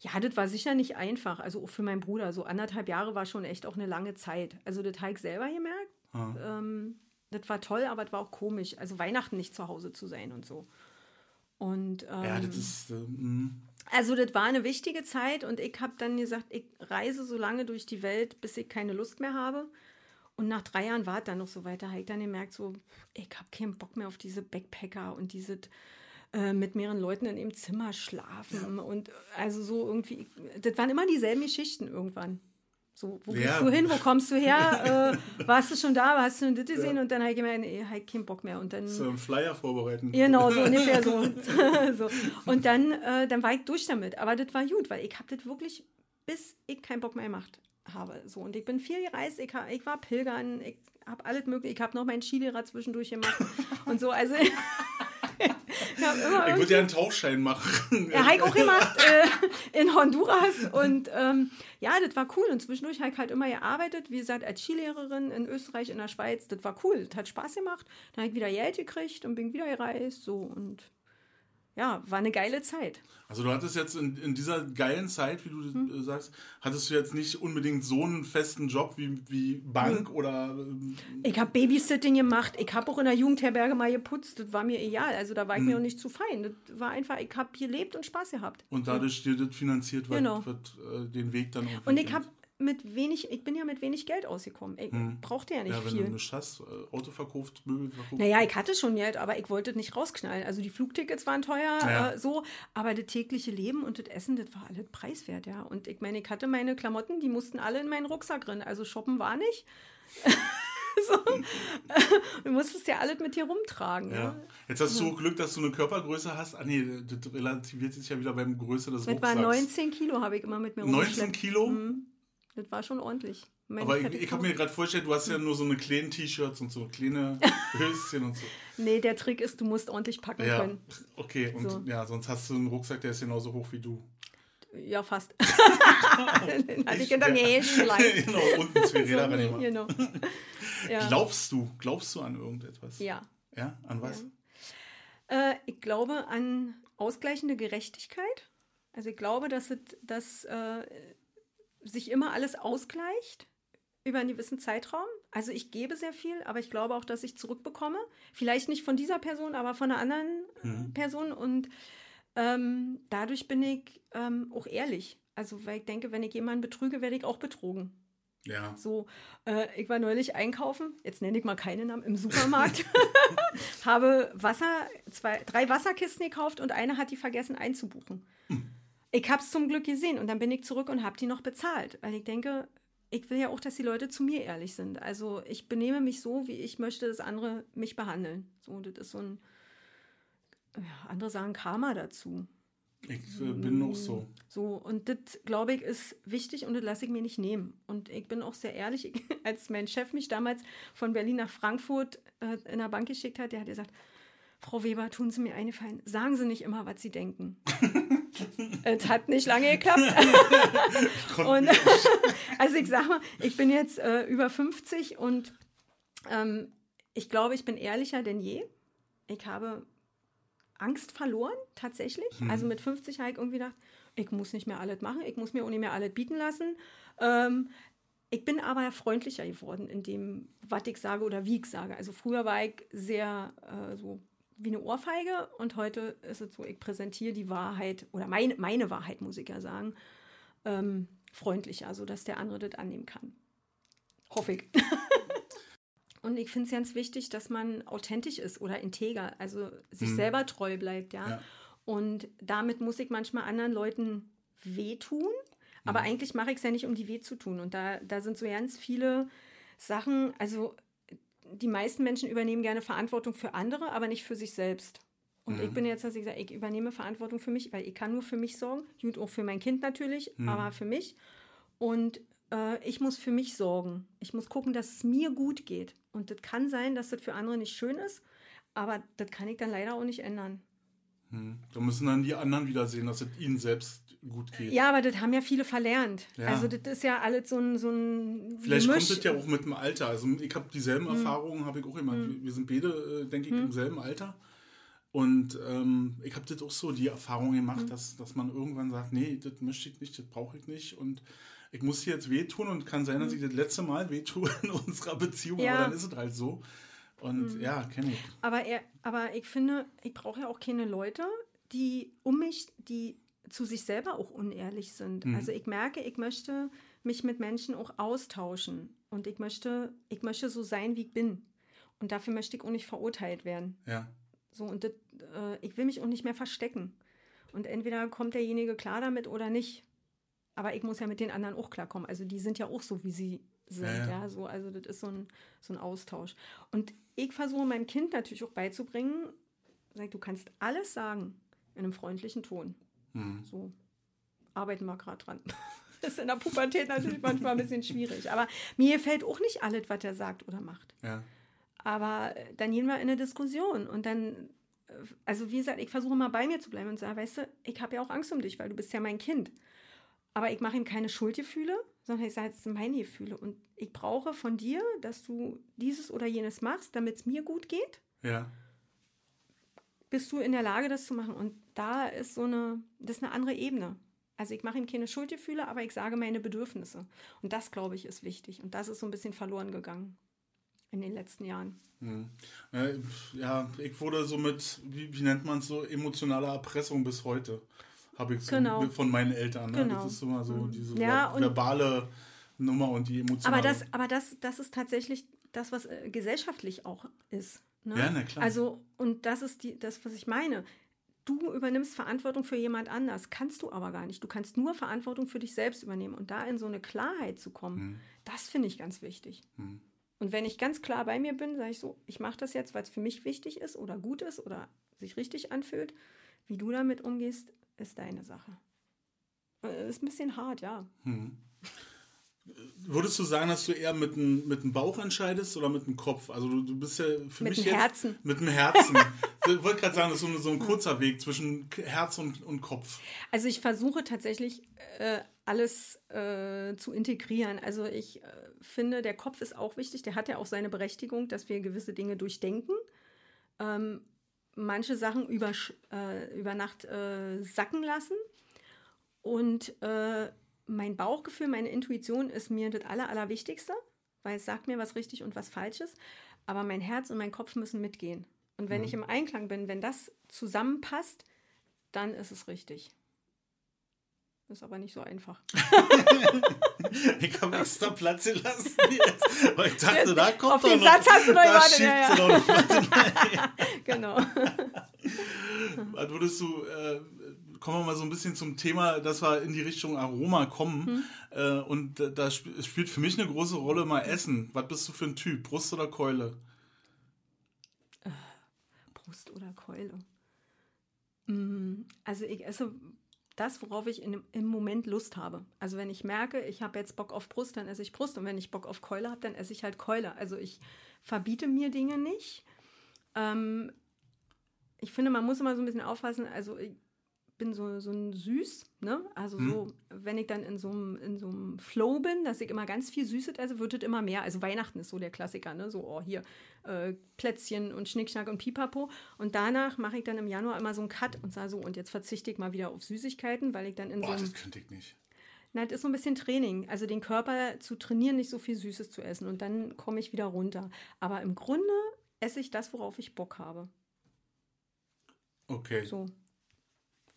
ja, das war sicher nicht einfach. Also auch für meinen Bruder. So anderthalb Jahre war schon echt auch eine lange Zeit. Also das habe ich selber gemerkt. Ah. Ähm, das war toll, aber das war auch komisch. Also Weihnachten nicht zu Hause zu sein und so. Und, ja, das ähm, ist. Äh, also das war eine wichtige Zeit und ich habe dann gesagt, ich reise so lange durch die Welt, bis ich keine Lust mehr habe. Und nach drei Jahren war es dann noch so weiter. Habe ich dann gemerkt, so, ich habe keinen Bock mehr auf diese Backpacker und diese äh, mit mehreren Leuten in dem Zimmer schlafen. Und also so irgendwie, das waren immer dieselben Geschichten irgendwann. So, wo ja. gehst du hin, wo kommst du her? äh, warst du schon da, hast du das gesehen? Ja. Und dann habe ich gemerkt, nee, habe keinen Bock mehr. Und dann, so einen Flyer vorbereiten. Genau, so ungefähr so. so. Und dann, äh, dann war ich durch damit. Aber das war gut, weil ich habe das wirklich, bis ich keinen Bock mehr gemacht habe. So. Und ich bin viel gereist, ich, ich war pilgern, ich habe alles mögliche, ich habe noch meinen Skilehrer zwischendurch gemacht und so. Also ich würde ja einen Tauchschein machen. Ja, Heik auch gemacht äh, in Honduras. Und ähm, ja, das war cool. Und zwischendurch habe ich halt immer gearbeitet, wie gesagt, als Skilehrerin in Österreich, in der Schweiz. Das war cool. Das hat Spaß gemacht. Dann habe ich wieder Geld gekriegt und bin wieder gereist. So und ja, war eine geile Zeit. Also du hattest jetzt in, in dieser geilen Zeit, wie du hm. sagst, hattest du jetzt nicht unbedingt so einen festen Job wie, wie Bank hm. oder... Ähm, ich habe Babysitting gemacht, ich habe auch in der Jugendherberge mal geputzt, das war mir egal, also da war ich hm. mir auch nicht zu fein. Das war einfach, ich habe gelebt und Spaß gehabt. Und dadurch dir das finanziert, weil genau. wird, äh, den Weg dann auch... Und ich habe mit wenig, ich bin ja mit wenig Geld ausgekommen. Ich hm. brauchte ja nicht viel. Ja, wenn viel. du nichts hast, äh, Auto verkauft, Möbel verkauft. Naja, ich hatte schon Geld, aber ich wollte nicht rausknallen. Also die Flugtickets waren teuer, ja. äh, so, aber das tägliche Leben und das Essen, das war alles preiswert, ja. Und ich meine, ich hatte meine Klamotten, die mussten alle in meinen Rucksack rein. Also shoppen war nicht. so. Du musstest ja alles mit dir rumtragen. Ja. ja. Jetzt hast du Glück, dass du eine Körpergröße hast. Ah nee, das relativiert sich ja wieder beim Größe des Rucksacks. Etwa 19 Kilo habe ich immer mit mir 19 Kilo? Mhm. Das war schon ordentlich. Meine Aber ich, ich habe mir gerade vorgestellt, du hast ja nur so eine kleinen T-Shirts und so kleine Höschen und so. Nee, der Trick ist, du musst ordentlich packen ja, können. Okay, und so. ja, sonst hast du einen Rucksack, der ist genauso hoch wie du. Ja, fast. Den hatte ich gedacht, nee, vielleicht. genau, unten zwei Räder so, nee, genau. ja. Glaubst du, glaubst du an irgendetwas? Ja. Ja, an was? Ja. Äh, ich glaube an ausgleichende Gerechtigkeit. Also ich glaube, dass, es, dass äh, sich immer alles ausgleicht über einen gewissen Zeitraum. Also ich gebe sehr viel, aber ich glaube auch, dass ich zurückbekomme. Vielleicht nicht von dieser Person, aber von einer anderen mhm. Person. Und ähm, dadurch bin ich ähm, auch ehrlich. Also weil ich denke, wenn ich jemanden betrüge, werde ich auch betrogen. Ja. So, äh, ich war neulich einkaufen, jetzt nenne ich mal keinen Namen, im Supermarkt, habe Wasser, zwei, drei Wasserkisten gekauft und eine hat die vergessen einzubuchen. Mhm. Ich habe es zum Glück gesehen und dann bin ich zurück und habe die noch bezahlt, weil ich denke, ich will ja auch, dass die Leute zu mir ehrlich sind. Also ich benehme mich so, wie ich möchte, dass andere mich behandeln. So, das ist so ein, ja, andere sagen Karma dazu. Ich äh, bin auch so. So, und das, glaube ich, ist wichtig und das lasse ich mir nicht nehmen. Und ich bin auch sehr ehrlich, ich, als mein Chef mich damals von Berlin nach Frankfurt äh, in der Bank geschickt hat, der hat gesagt, Frau Weber, tun Sie mir eine Gefallen, sagen Sie nicht immer, was Sie denken. es hat nicht lange geklappt. und, also ich sag mal, ich bin jetzt äh, über 50 und ähm, ich glaube, ich bin ehrlicher denn je. Ich habe Angst verloren, tatsächlich. Hm. Also mit 50 habe ich irgendwie gedacht, Ich muss nicht mehr alles machen, ich muss mir auch nicht mehr alles bieten lassen. Ähm, ich bin aber freundlicher geworden in dem, was ich sage oder wie ich sage. Also früher war ich sehr äh, so wie eine Ohrfeige und heute ist es so, ich präsentiere die Wahrheit oder meine, meine Wahrheit, muss ich ja sagen, ähm, freundlicher, sodass der andere das annehmen kann. Hoffe ich. und ich finde es ganz wichtig, dass man authentisch ist oder integer, also sich hm. selber treu bleibt, ja? ja. Und damit muss ich manchmal anderen Leuten wehtun, aber mhm. eigentlich mache ich es ja nicht, um die weh zu tun. Und da, da sind so ganz viele Sachen, also die meisten Menschen übernehmen gerne Verantwortung für andere, aber nicht für sich selbst. Und mhm. ich bin jetzt, dass ich sage, ich übernehme Verantwortung für mich, weil ich kann nur für mich sorgen. Gut, auch für mein Kind natürlich, mhm. aber für mich. Und äh, ich muss für mich sorgen. Ich muss gucken, dass es mir gut geht. Und das kann sein, dass das für andere nicht schön ist, aber das kann ich dann leider auch nicht ändern. Hm. Da müssen dann die anderen wieder sehen, dass es ihnen selbst gut geht. Ja, aber das haben ja viele verlernt. Ja. Also das ist ja alles so ein, so ein Vielleicht Misch. kommt das ja auch mit dem Alter. Also ich habe dieselben hm. Erfahrungen, habe ich auch immer. Hm. Wir sind beide, äh, denke ich, hm. im selben Alter. Und ähm, ich habe das auch so die Erfahrung gemacht, hm. dass, dass man irgendwann sagt, nee, das möchte ich nicht, das brauche ich nicht. Und ich muss hier jetzt wehtun und kann sein, dass ich das letzte Mal wehtue in unserer Beziehung, ja. aber dann ist es halt so. Und mhm. ja, kenne ich. Aber, er, aber ich finde, ich brauche ja auch keine Leute, die um mich, die zu sich selber auch unehrlich sind. Mhm. Also ich merke, ich möchte mich mit Menschen auch austauschen und ich möchte, ich möchte so sein, wie ich bin. Und dafür möchte ich auch nicht verurteilt werden. Ja. So, und das, äh, ich will mich auch nicht mehr verstecken. Und entweder kommt derjenige klar damit oder nicht. Aber ich muss ja mit den anderen auch klarkommen. Also die sind ja auch so, wie sie sind. Ja, ja. ja, so, also das ist so ein, so ein Austausch. Und ich versuche meinem Kind natürlich auch beizubringen, sag, du kannst alles sagen in einem freundlichen Ton. Mhm. So arbeiten wir gerade dran. Das ist in der Pubertät natürlich manchmal ein bisschen schwierig. Aber mir fällt auch nicht alles, was er sagt oder macht. Ja. Aber äh, dann gehen wir in eine Diskussion und dann, äh, also wie gesagt, ich versuche mal bei mir zu bleiben und sage, weißt du, ich habe ja auch Angst um dich, weil du bist ja mein Kind. Aber ich mache ihm keine Schuldgefühle, sondern ich sage, es sind meine Gefühle. Und ich brauche von dir, dass du dieses oder jenes machst, damit es mir gut geht. Ja. Bist du in der Lage, das zu machen? Und da ist so eine, das ist eine andere Ebene. Also ich mache ihm keine Schuldgefühle, aber ich sage meine Bedürfnisse. Und das, glaube ich, ist wichtig. Und das ist so ein bisschen verloren gegangen in den letzten Jahren. Hm. Ja, ich wurde so mit, wie, wie nennt man es so, emotionaler Erpressung bis heute habe ich so genau. von meinen Eltern. Ne? Genau. Das ist immer so mhm. diese ja, verbale Nummer und die emotionale. Aber das, aber das, das ist tatsächlich das, was äh, gesellschaftlich auch ist. Ne? Ja, na klar. Also, und das ist die, das, was ich meine. Du übernimmst Verantwortung für jemand anders, kannst du aber gar nicht. Du kannst nur Verantwortung für dich selbst übernehmen. Und da in so eine Klarheit zu kommen, hm. das finde ich ganz wichtig. Hm. Und wenn ich ganz klar bei mir bin, sage ich so, ich mache das jetzt, weil es für mich wichtig ist oder gut ist oder sich richtig anfühlt. Wie du damit umgehst, ist deine Sache. Äh, ist ein bisschen hart, ja. Hm. Würdest du sagen, dass du eher mit dem, mit dem Bauch entscheidest oder mit dem Kopf? Also du, du bist ja für mit mich dem Herzen. mit dem Herzen. ich wollte gerade sagen, das ist so, so ein kurzer Weg zwischen Herz und, und Kopf. Also ich versuche tatsächlich äh, alles äh, zu integrieren. Also ich äh, finde, der Kopf ist auch wichtig. Der hat ja auch seine Berechtigung, dass wir gewisse Dinge durchdenken. Ähm, manche Sachen über, äh, über Nacht äh, sacken lassen. Und äh, mein Bauchgefühl, meine Intuition ist mir das Aller, Allerwichtigste, weil es sagt mir, was richtig und was falsch ist. Aber mein Herz und mein Kopf müssen mitgehen. Und wenn mhm. ich im Einklang bin, wenn das zusammenpasst, dann ist es richtig. Ist aber nicht so einfach. ich habe extra Platz gelassen jetzt, weil ich dachte, da kommt Auf den Satz noch, hast du noch gewartet. Ja, ja. genau. Was würdest du, äh, kommen wir mal so ein bisschen zum Thema, dass wir in die Richtung Aroma kommen. Hm. Äh, und da spielt für mich eine große Rolle mal Essen. Was bist du für ein Typ? Brust oder Keule? Äh, Brust oder Keule? Mm, also ich esse das, worauf ich in, im Moment Lust habe. Also wenn ich merke, ich habe jetzt Bock auf Brust, dann esse ich Brust. Und wenn ich Bock auf Keule habe, dann esse ich halt Keule. Also ich verbiete mir Dinge nicht. Ähm, ich finde, man muss immer so ein bisschen aufpassen. Also bin so, so ein Süß, ne? Also hm. so, wenn ich dann in so einem in so einem Flow bin, dass ich immer ganz viel Süßes esse, wird es immer mehr. Also Weihnachten ist so der Klassiker, ne? So, oh, hier äh, Plätzchen und Schnickschnack und Pipapo. Und danach mache ich dann im Januar immer so einen Cut und sage so, und jetzt verzichte ich mal wieder auf Süßigkeiten, weil ich dann in Boah, so einem... das könnte ich nicht. Nein, das ist so ein bisschen Training. Also den Körper zu trainieren, nicht so viel Süßes zu essen. Und dann komme ich wieder runter. Aber im Grunde esse ich das, worauf ich Bock habe. Okay. So.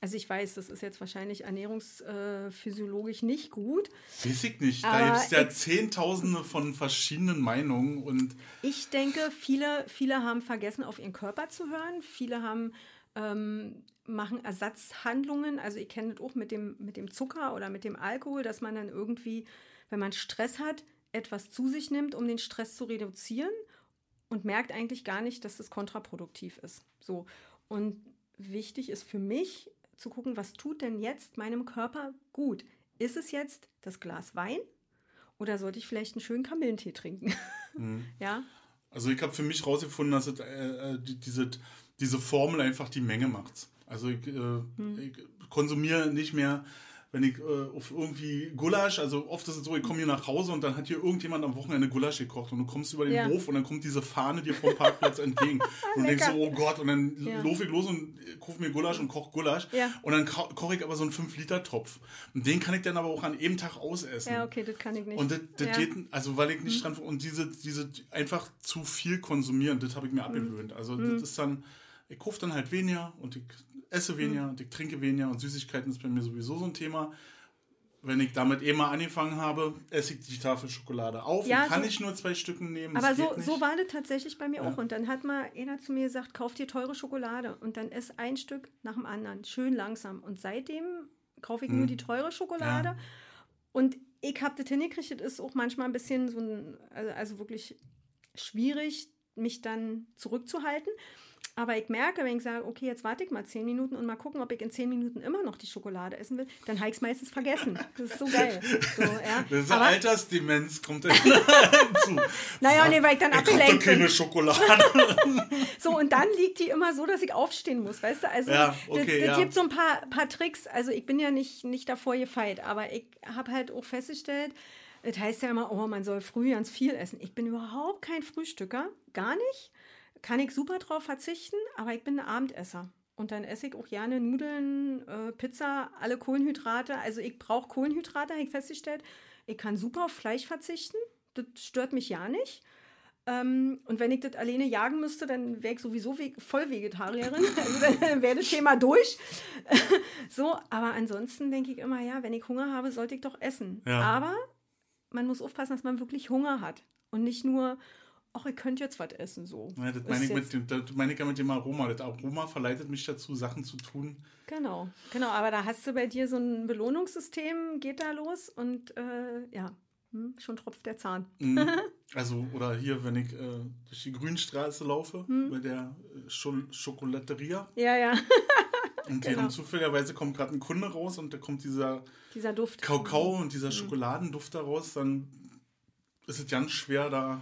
Also ich weiß, das ist jetzt wahrscheinlich ernährungsphysiologisch nicht gut. Weiß ich nicht. Da gibt es ja Zehntausende von verschiedenen Meinungen und. Ich denke, viele, viele haben vergessen, auf ihren Körper zu hören. Viele haben ähm, machen Ersatzhandlungen. Also ich kenne das auch mit dem, mit dem Zucker oder mit dem Alkohol, dass man dann irgendwie, wenn man Stress hat, etwas zu sich nimmt, um den Stress zu reduzieren und merkt eigentlich gar nicht, dass das kontraproduktiv ist. So. Und wichtig ist für mich, zu gucken, was tut denn jetzt meinem Körper gut? Ist es jetzt das Glas Wein oder sollte ich vielleicht einen schönen Kamillentee trinken? Mhm. ja. Also ich habe für mich herausgefunden, dass es, äh, äh diese, diese Formel einfach die Menge macht. Also ich, äh, mhm. ich konsumiere nicht mehr wenn ich äh, auf irgendwie Gulasch, also oft ist es so, ich komme hier nach Hause und dann hat hier irgendjemand am Wochenende Gulasch gekocht und du kommst über den ja. Hof und dann kommt diese Fahne dir vom Parkplatz entgegen. Und du denkst so, oh Gott, und dann ja. laufe ich los und kaufe mir Gulasch und koche Gulasch. Ja. Und dann koche ich aber so einen 5-Liter-Topf. Und den kann ich dann aber auch an jedem Tag ausessen. Ja, okay, das kann ich nicht. Und das, das ja. geht, also weil ich nicht mhm. dran, und diese, diese einfach zu viel konsumieren, das habe ich mir mhm. abgewöhnt. Also mhm. das ist dann, ich kaufe dann halt weniger und ich esse weniger und ich trinke weniger und Süßigkeiten ist bei mir sowieso so ein Thema. Wenn ich damit eh mal angefangen habe, esse ich die Tafel Schokolade auf. Ja, kann so, ich nur zwei Stücken nehmen. Aber so, so war das tatsächlich bei mir ja. auch. Und dann hat mal einer zu mir gesagt, kauf dir teure Schokolade und dann ess ein Stück nach dem anderen. Schön langsam. Und seitdem kaufe ich hm. nur die teure Schokolade. Ja. Und ich habe das hingekriegt, das ist auch manchmal ein bisschen so ein, also, also wirklich schwierig, mich dann zurückzuhalten. Aber ich merke, wenn ich sage, okay, jetzt warte ich mal zehn Minuten und mal gucken, ob ich in zehn Minuten immer noch die Schokolade essen will, dann habe ich es meistens vergessen. Das ist so geil. So, ja. Das ist Aber, Altersdemenz, kommt hinzu. Naja, nee, weil ich dann abgelenkt bin. keine Schokolade. so, und dann liegt die immer so, dass ich aufstehen muss, weißt du? Also, ja, okay, es ja. gibt so ein paar, paar Tricks. Also, ich bin ja nicht, nicht davor gefeit, aber ich habe halt auch festgestellt, das heißt ja immer, oh, man soll früh ganz viel essen. Ich bin überhaupt kein Frühstücker, gar nicht kann ich super drauf verzichten, aber ich bin ein Abendesser. Und dann esse ich auch gerne Nudeln, äh, Pizza, alle Kohlenhydrate. Also ich brauche Kohlenhydrate, habe ich festgestellt. Ich kann super auf Fleisch verzichten. Das stört mich ja nicht. Ähm, und wenn ich das alleine jagen müsste, dann wäre ich sowieso ve voll Vegetarierin. Also dann wäre das Thema durch. so, aber ansonsten denke ich immer, ja, wenn ich Hunger habe, sollte ich doch essen. Ja. Aber man muss aufpassen, dass man wirklich Hunger hat. Und nicht nur, ach, ihr könnt jetzt was essen, so. Ja, das meine ich, mit dem, das meine ich ja mit dem Aroma. Das Aroma verleitet mich dazu, Sachen zu tun. Genau, genau. Aber da hast du bei dir so ein Belohnungssystem, geht da los und äh, ja, hm, schon tropft der Zahn. Mhm. Also, oder hier, wenn ich äh, durch die Grünstraße laufe, hm. bei der äh, Sch Schokolateria. Ja, ja. und genau. zufälligerweise kommt gerade ein Kunde raus und da kommt dieser, dieser Duft. Kakao und dieser hm. Schokoladenduft daraus, dann ist es ganz schwer, da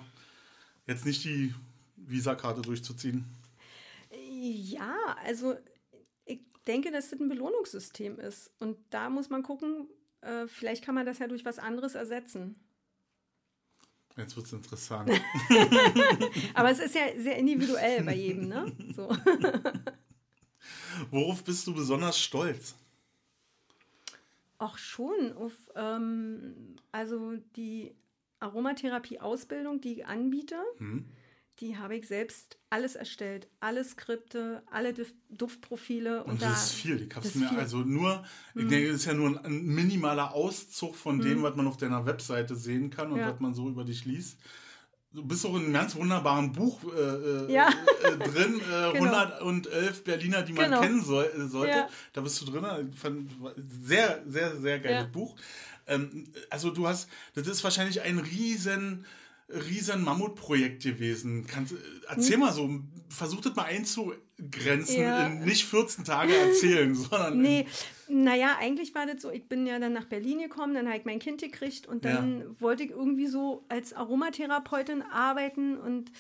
jetzt nicht die Visakarte durchzuziehen. Ja, also ich denke, dass das ein Belohnungssystem ist. Und da muss man gucken, äh, vielleicht kann man das ja durch was anderes ersetzen. Jetzt wird es interessant. Aber es ist ja sehr individuell bei jedem, ne? So. Worauf bist du besonders stolz? Auch schon auf, ähm, also die Aromatherapie-Ausbildung, die ich anbiete, hm. die habe ich selbst alles erstellt. Alle Skripte, alle Duftprofile. Und, und das ist viel. Ich hab's mir viel. also nur, ich hm. denke, das ist ja nur ein, minimaler Auszug von hm. dem, was man auf deiner Webseite sehen kann und ja. was man so über dich liest. Du bist auch in einem ganz wunderbaren Buch äh, äh ja. äh, drin, äh, genau. 111 Berliner, die man genau. kennen soll, äh, sollte. Ja. Da bist du drin. Sehr, sehr, sehr geiles Buch. Ähm, also du hast, das ist wahrscheinlich ein riesen, riesen Mammutprojekt gewesen. Kannst, erzähl hm. mal so, versuch das mal einzugrenzen, ja. in nicht 14 Tage erzählen, sondern. Nee, naja, eigentlich war das so, ich bin ja dann nach Berlin gekommen, dann habe ich mein Kind gekriegt und dann ja. wollte ich irgendwie so als Aromatherapeutin arbeiten und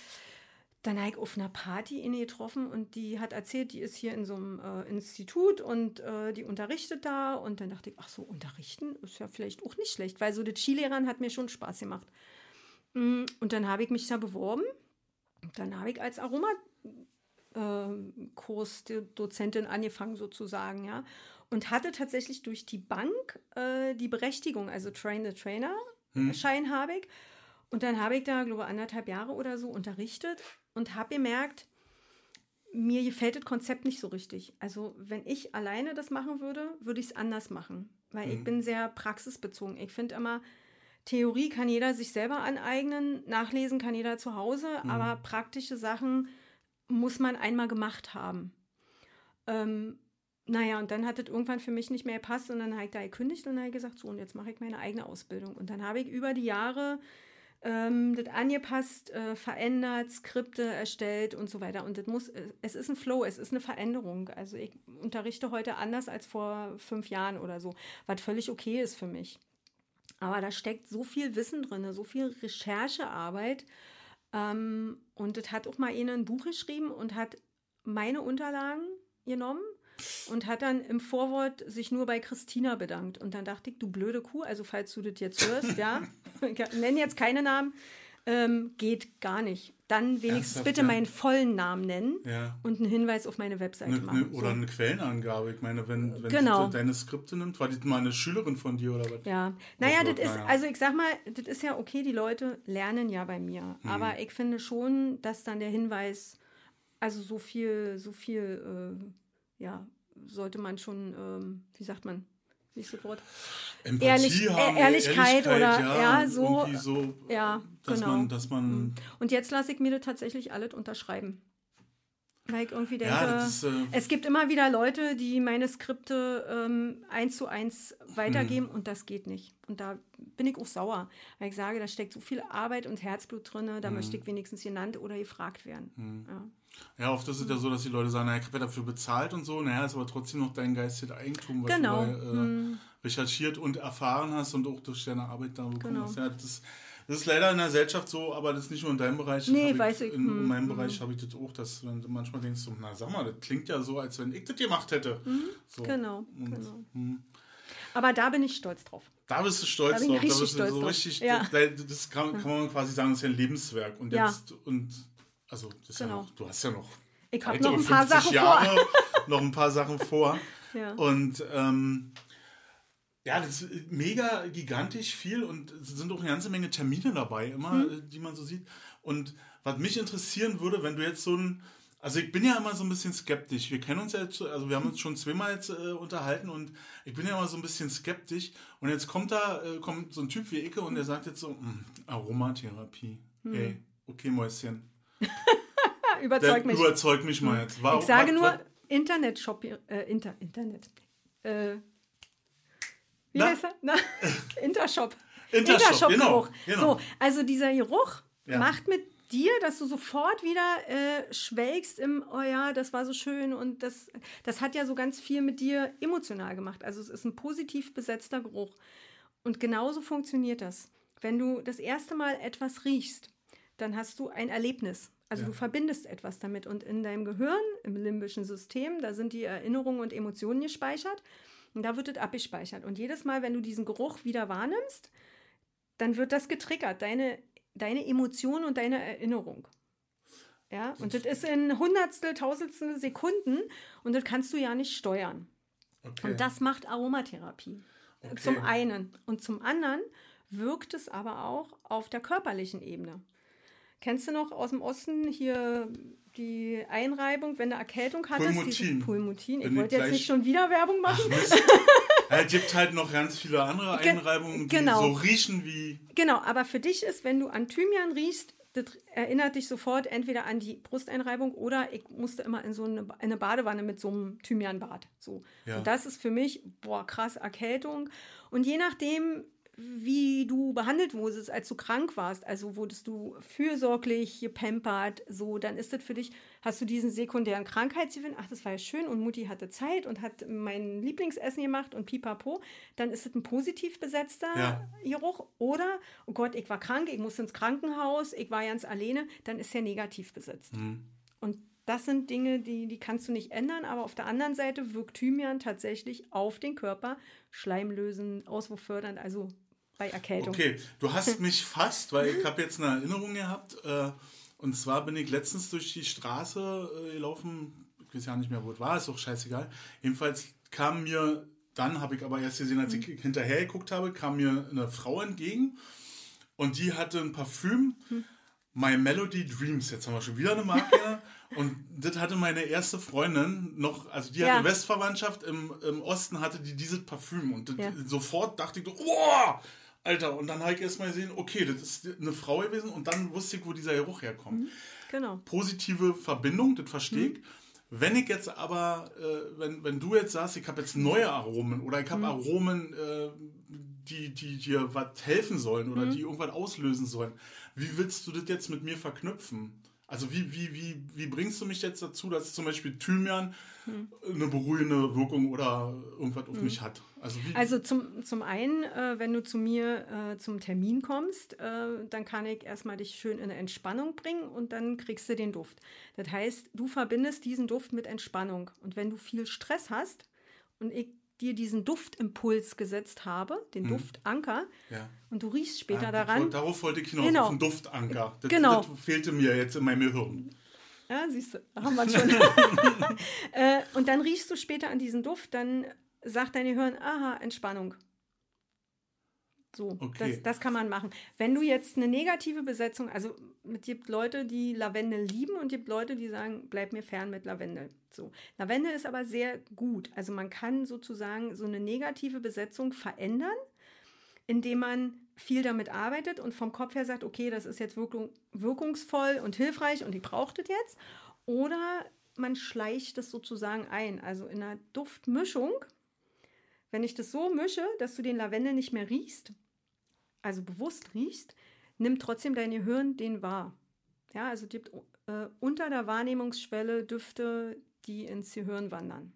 dann habe ich auf einer Party ihn getroffen und die hat erzählt, die ist hier in so einem äh, Institut und äh, die unterrichtet da. Und dann dachte ich, ach so, unterrichten ist ja vielleicht auch nicht schlecht, weil so das Skilehrern hat mir schon Spaß gemacht. Mm, und dann habe ich mich da beworben. Dann habe ich als Aroma äh, Kursdozentin angefangen sozusagen, ja. Und hatte tatsächlich durch die Bank äh, die Berechtigung, also Train the Trainer hm. Schein habe ich. Und dann habe ich da, glaube ich, anderthalb Jahre oder so unterrichtet und habe gemerkt, mir gefällt das Konzept nicht so richtig. Also wenn ich alleine das machen würde, würde ich es anders machen, weil mhm. ich bin sehr praxisbezogen. Ich finde immer, Theorie kann jeder sich selber aneignen, nachlesen kann jeder zu Hause, mhm. aber praktische Sachen muss man einmal gemacht haben. Ähm, naja, und dann hat es irgendwann für mich nicht mehr gepasst und dann habe ich da gekündigt und habe gesagt, so, und jetzt mache ich meine eigene Ausbildung. Und dann habe ich über die Jahre ähm, das angepasst, äh, verändert, Skripte erstellt und so weiter. Und das muss, es ist ein Flow, es ist eine Veränderung. Also ich unterrichte heute anders als vor fünf Jahren oder so, was völlig okay ist für mich. Aber da steckt so viel Wissen drin, so viel Recherchearbeit. Ähm, und das hat auch mal einer ein Buch geschrieben und hat meine Unterlagen genommen und hat dann im Vorwort sich nur bei Christina bedankt. Und dann dachte ich, du blöde Kuh, also falls du das jetzt hörst, ja, ich nenne jetzt keine Namen, ähm, geht gar nicht. Dann wenigstens Ernsthaft, bitte ja? meinen vollen Namen nennen ja. und einen Hinweis auf meine Webseite eine, machen. Oder so. eine Quellenangabe. Ich meine, wenn, wenn genau. sie deine Skripte nimmt, war die mal eine Schülerin von dir oder was? Ja, naja, das ist, also ich sag mal, das ist ja okay, die Leute lernen ja bei mir. Hm. Aber ich finde schon, dass dann der Hinweis, also so viel, so viel, äh, ja, sollte man schon, ähm, wie sagt man, ist das Wort? Empathie Ehrlich, haben, Ehrlichkeit, Ehrlichkeit, oder ja, ja so, so, ja, dass genau. man, dass man Mhm. Und jetzt lasse ich mir das tatsächlich alles unterschreiben. Weil ich irgendwie denke, ja, ist, äh, es gibt immer wieder Leute, die meine Skripte ähm, eins zu eins weitergeben Mhm. und das geht nicht. Und da bin ich auch sauer, weil ich sage, da steckt so viel Arbeit und Herzblut drin, da Mhm. möchte ich wenigstens genannt oder gefragt werden. Ja. Ja, oft ist es ja so, dass die Leute sagen, naja, ich habe ja dafür bezahlt und so, naja, ist aber trotzdem noch dein geistiges Eigentum, was Genau. du da, äh, Hm. recherchiert und erfahren hast und auch durch deine Arbeit da bekommen Genau. hast. Ja, das, das ist leider in der Gesellschaft so, aber das ist nicht nur in deinem Bereich. Nee, weiß ich. In, in Hm, meinem hm. Bereich habe ich das auch, dass du manchmal denkst, so, na sag mal, das klingt ja so, als wenn ich das gemacht hätte. So. Genau, Und, genau. hm. Aber da bin ich stolz drauf. Da bist du stolz Da ich drauf. Da bist du stolz so drauf. richtig, Ja. das, kann, kann man quasi sagen, das ist ja ein Lebenswerk. Und Ja. jetzt, und also das ist ja Genau. noch, du hast ja noch Ich habe noch ein paar 50 Sachen Jahre, vor. noch ein paar Sachen vor. Ja. Und ähm, ja, das ist mega gigantisch viel und es sind auch eine ganze Menge Termine dabei, immer, Hm. äh, die man so sieht. Und was mich interessieren würde, wenn du jetzt so ein, also ich bin ja immer so ein bisschen skeptisch. Wir kennen uns ja jetzt, also wir haben uns schon zweimal jetzt äh, unterhalten und ich bin ja immer so ein bisschen skeptisch. Und jetzt kommt da, äh, kommt so ein Typ wie Icke und der sagt jetzt so, "Hm, Aromatherapie. Hm. Ey, okay, Mäuschen. Überzeug mich. überzeugt mich mal jetzt. Warum- Ich sage nur was- Internet-Shop, äh, Inter, Internet. Äh, wie Na? heißt er? Na, Intershop. Intershop, genau, Geruch. genau. So, also dieser Geruch Ja. macht mit dir, dass du sofort wieder äh, schwelgst im, oh ja, das war so schön und das, das hat ja so ganz viel mit dir emotional gemacht. Also es ist ein positiv besetzter Geruch. Und genauso funktioniert das. Wenn du das erste Mal etwas riechst, dann hast du ein Erlebnis. Also Ja. du verbindest etwas damit und in deinem Gehirn, im limbischen System, da sind die Erinnerungen und Emotionen gespeichert und da wird es abgespeichert. Und jedes Mal, wenn du diesen Geruch wieder wahrnimmst, dann wird das getriggert, deine, deine Emotion und deine Erinnerung. Ja, und das ist in Hundertstel, Tausendstel Sekunden und das kannst du ja nicht steuern. Okay. Und das macht Aromatherapie. Okay. Zum einen. Und zum anderen wirkt es aber auch auf der körperlichen Ebene. Kennst du noch aus dem Osten hier die Einreibung, wenn du Erkältung hattest? Pulmutin. Ich wollte jetzt nicht schon wieder Werbung machen. Ja, es gibt halt noch ganz viele andere Ge- Einreibungen, die genau. so riechen wie. Genau, aber für dich ist, wenn du an Thymian riechst, das erinnert dich sofort entweder an die Brusteinreibung oder ich musste immer in so eine, eine Badewanne mit so einem Thymianbad. So. Ja. Und das ist für mich, boah, krass, Erkältung. Und je nachdem, wie du behandelt wurdest, als du krank warst. Also wurdest du fürsorglich, gepampert, so, dann ist das für dich, hast du diesen sekundären Krankheitsgewinn, ach, das war ja schön und Mutti hatte Zeit und hat mein Lieblingsessen gemacht und pipapo, dann ist es ein positiv besetzter Ja. Geruch. Oder, oh Gott, ich war krank, ich musste ins Krankenhaus, ich war ganz alleine, dann ist er negativ besetzt. Und das sind Dinge, die, die kannst du nicht ändern, aber auf der anderen Seite wirkt Thymian tatsächlich auf den Körper schleimlösend, auswurffördernd, also bei Erkältung. Okay, du hast mich fast, weil ich habe jetzt eine Erinnerung gehabt. Äh, und zwar bin ich letztens durch die Straße äh, gelaufen. Ich weiß ja nicht mehr, wo es war, ist auch scheißegal. Jedenfalls kam mir, dann habe ich aber erst gesehen, als ich hinterher geguckt habe, kam mir eine Frau entgegen und die hatte ein Parfüm. My Melody Dreams, jetzt haben wir schon wieder eine Marke. und das hatte meine erste Freundin noch, also die Ja. hatte Westverwandtschaft, im, im Osten hatte die dieses Parfüm. Und Ja. sofort dachte ich so, oh, Alter. Und dann habe ich erst mal gesehen, okay, das ist eine Frau gewesen. Und dann wusste ich, wo dieser Geruch herkommt. Genau. Positive Verbindung, das verstehe ich. Wenn ich jetzt aber, äh, wenn, wenn du jetzt sagst, ich habe jetzt neue Aromen oder ich habe Aromen, äh, die, die dir was helfen sollen oder die irgendwas auslösen sollen, wie willst du das jetzt mit mir verknüpfen? Also wie, wie, wie, wie bringst du mich jetzt dazu, dass zum Beispiel Thymian eine beruhigende Wirkung oder irgendwas auf mich hat? Also Also zum, zum einen, äh, wenn du zu mir äh, zum Termin kommst, äh, dann kann ich erstmal dich schön in eine Entspannung bringen und dann kriegst du den Duft. Das heißt, du verbindest diesen Duft mit Entspannung. Und wenn du viel Stress hast und ich dir diesen Duftimpuls gesetzt habe, den Duftanker, ja. und du riechst später Ja, daran, Darauf wollte ich hinaus, Genau. auf einen Duftanker. Das, Genau. das fehlte mir jetzt in meinem Gehirn. Ja, siehst du, haben wir schon. äh, und dann riechst du später an diesen Duft, dann sagt dein Gehirn, aha, Entspannung. So, Okay. das, das kann man machen. Wenn du jetzt eine negative Besetzung, also es gibt Leute, die Lavendel lieben und es gibt Leute, die sagen, bleib mir fern mit Lavendel. So. Lavendel ist aber sehr gut. Also man kann sozusagen so eine negative Besetzung verändern, indem man viel damit arbeitet und vom Kopf her sagt, okay, das ist jetzt wirkung, wirkungsvoll und hilfreich und ich brauche das jetzt. Oder man schleicht das sozusagen ein. Also in einer Duftmischung, wenn ich das so mische, dass du den Lavendel nicht mehr riechst, also bewusst riechst, nimmt trotzdem dein Gehirn den wahr. Ja, also gibt äh, unter der Wahrnehmungsschwelle Düfte, die ins Gehirn wandern.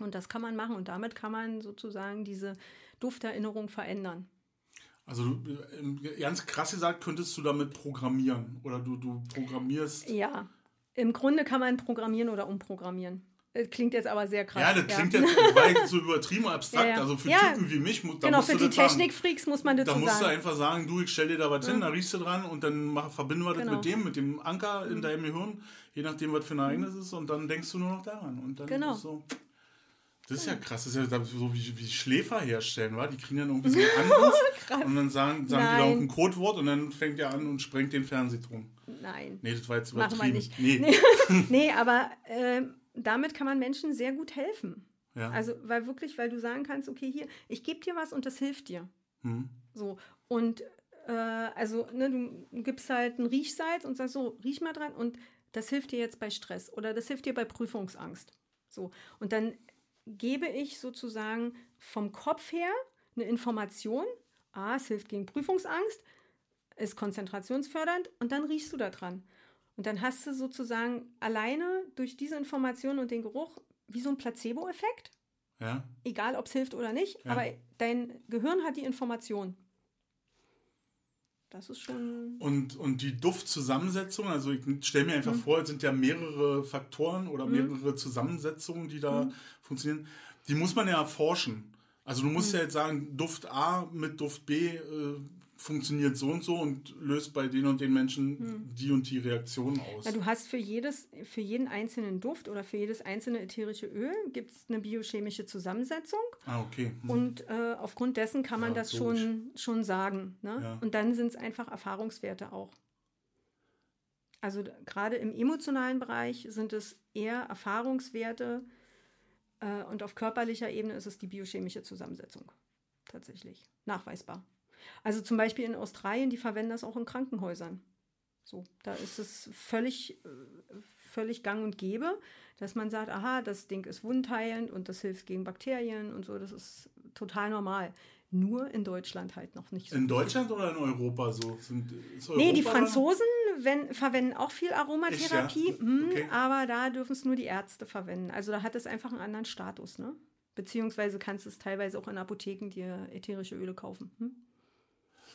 Und das kann man machen und damit kann man sozusagen diese Dufterinnerung verändern. Also ähm, ganz krass gesagt, könntest du damit programmieren oder du, du programmierst. Ja, im Grunde kann man programmieren oder umprogrammieren. Äh, Klingt jetzt aber sehr krass. Ja, das klingt jetzt war jetzt so übertrieben abstrakt. Ja, ja. Also für Ja. Typen wie mich, da Genau, für die das sagen. Technikfreaks muss man Da dazu musst du sagen. einfach sagen, du, ich stell dir da was hin, da riechst du dran und dann mach, verbinden wir das Genau. Mhm. mit dem, mit dem Anker in deinem Gehirn, je nachdem, was für ein Ereignis ist, und dann denkst du nur noch daran. Und dann Genau. ist so. Das ist ja krass, das ist ja so wie, wie Schläfer herstellen, wa? Die kriegen dann irgendwie so einen Anruf und dann sagen, sagen die da Nein. irgendein Codewort und dann fängt er an und sprengt den Fernsehturm. Nein. Nee, das war jetzt Machen wir übertrieben. nicht. Nee. Nee, aber äh, damit kann man Menschen sehr gut helfen. Ja. Also, weil wirklich, weil du sagen kannst, okay, hier, ich gebe dir was und das hilft dir. Hm. So. Und äh, also, ne, du gibst halt ein Riechsalz und sagst so, riech mal dran und das hilft dir jetzt bei Stress oder das hilft dir bei Prüfungsangst. So. Und dann gebe ich sozusagen vom Kopf her eine Information. Ah, es hilft gegen Prüfungsangst, ist konzentrationsfördernd und dann riechst du da dran. Und dann hast du sozusagen alleine durch diese Information und den Geruch wie so ein Placebo-Effekt, Ja. egal ob es hilft oder nicht, Ja. aber dein Gehirn hat die Information. Das ist schon. Und, und die Duftzusammensetzung, also ich stelle mir Mhm. einfach vor, es sind ja mehrere Faktoren oder mehrere Zusammensetzungen, die Mhm. da funktionieren. Die muss man ja erforschen. Also du Mhm. musst ja jetzt sagen, Duft A mit Duft B äh, funktioniert so und so und löst bei den und den Menschen die und die Reaktion aus. Ja, du hast für, jedes, für jeden einzelnen Duft oder für jedes einzelne ätherische Öl gibt es eine biochemische Zusammensetzung. ah, okay. Hm. Und äh, aufgrund dessen kann man Ja, das logisch. schon, schon sagen. Ne? Ja. Und dann sind es einfach Erfahrungswerte auch. Also gerade im emotionalen Bereich sind es eher Erfahrungswerte äh, und auf körperlicher Ebene ist es die biochemische Zusammensetzung. Tatsächlich. Nachweisbar. Also zum Beispiel in Australien, die verwenden das auch in Krankenhäusern. So, da ist es völlig, äh, völlig gang und gäbe, dass man sagt, aha, das Ding ist wundheilend und das hilft gegen Bakterien und so, das ist total normal. Nur in Deutschland halt noch nicht so. In Deutschland oder in Europa so? Sind, Europa nee, die Franzosen wenn, verwenden auch viel Aromatherapie, ja? Hm, okay. aber da dürfen es nur die Ärzte verwenden. Also da hat es einfach einen anderen Status, ne? Beziehungsweise kannst du es teilweise auch in Apotheken dir ätherische Öle kaufen. Hm?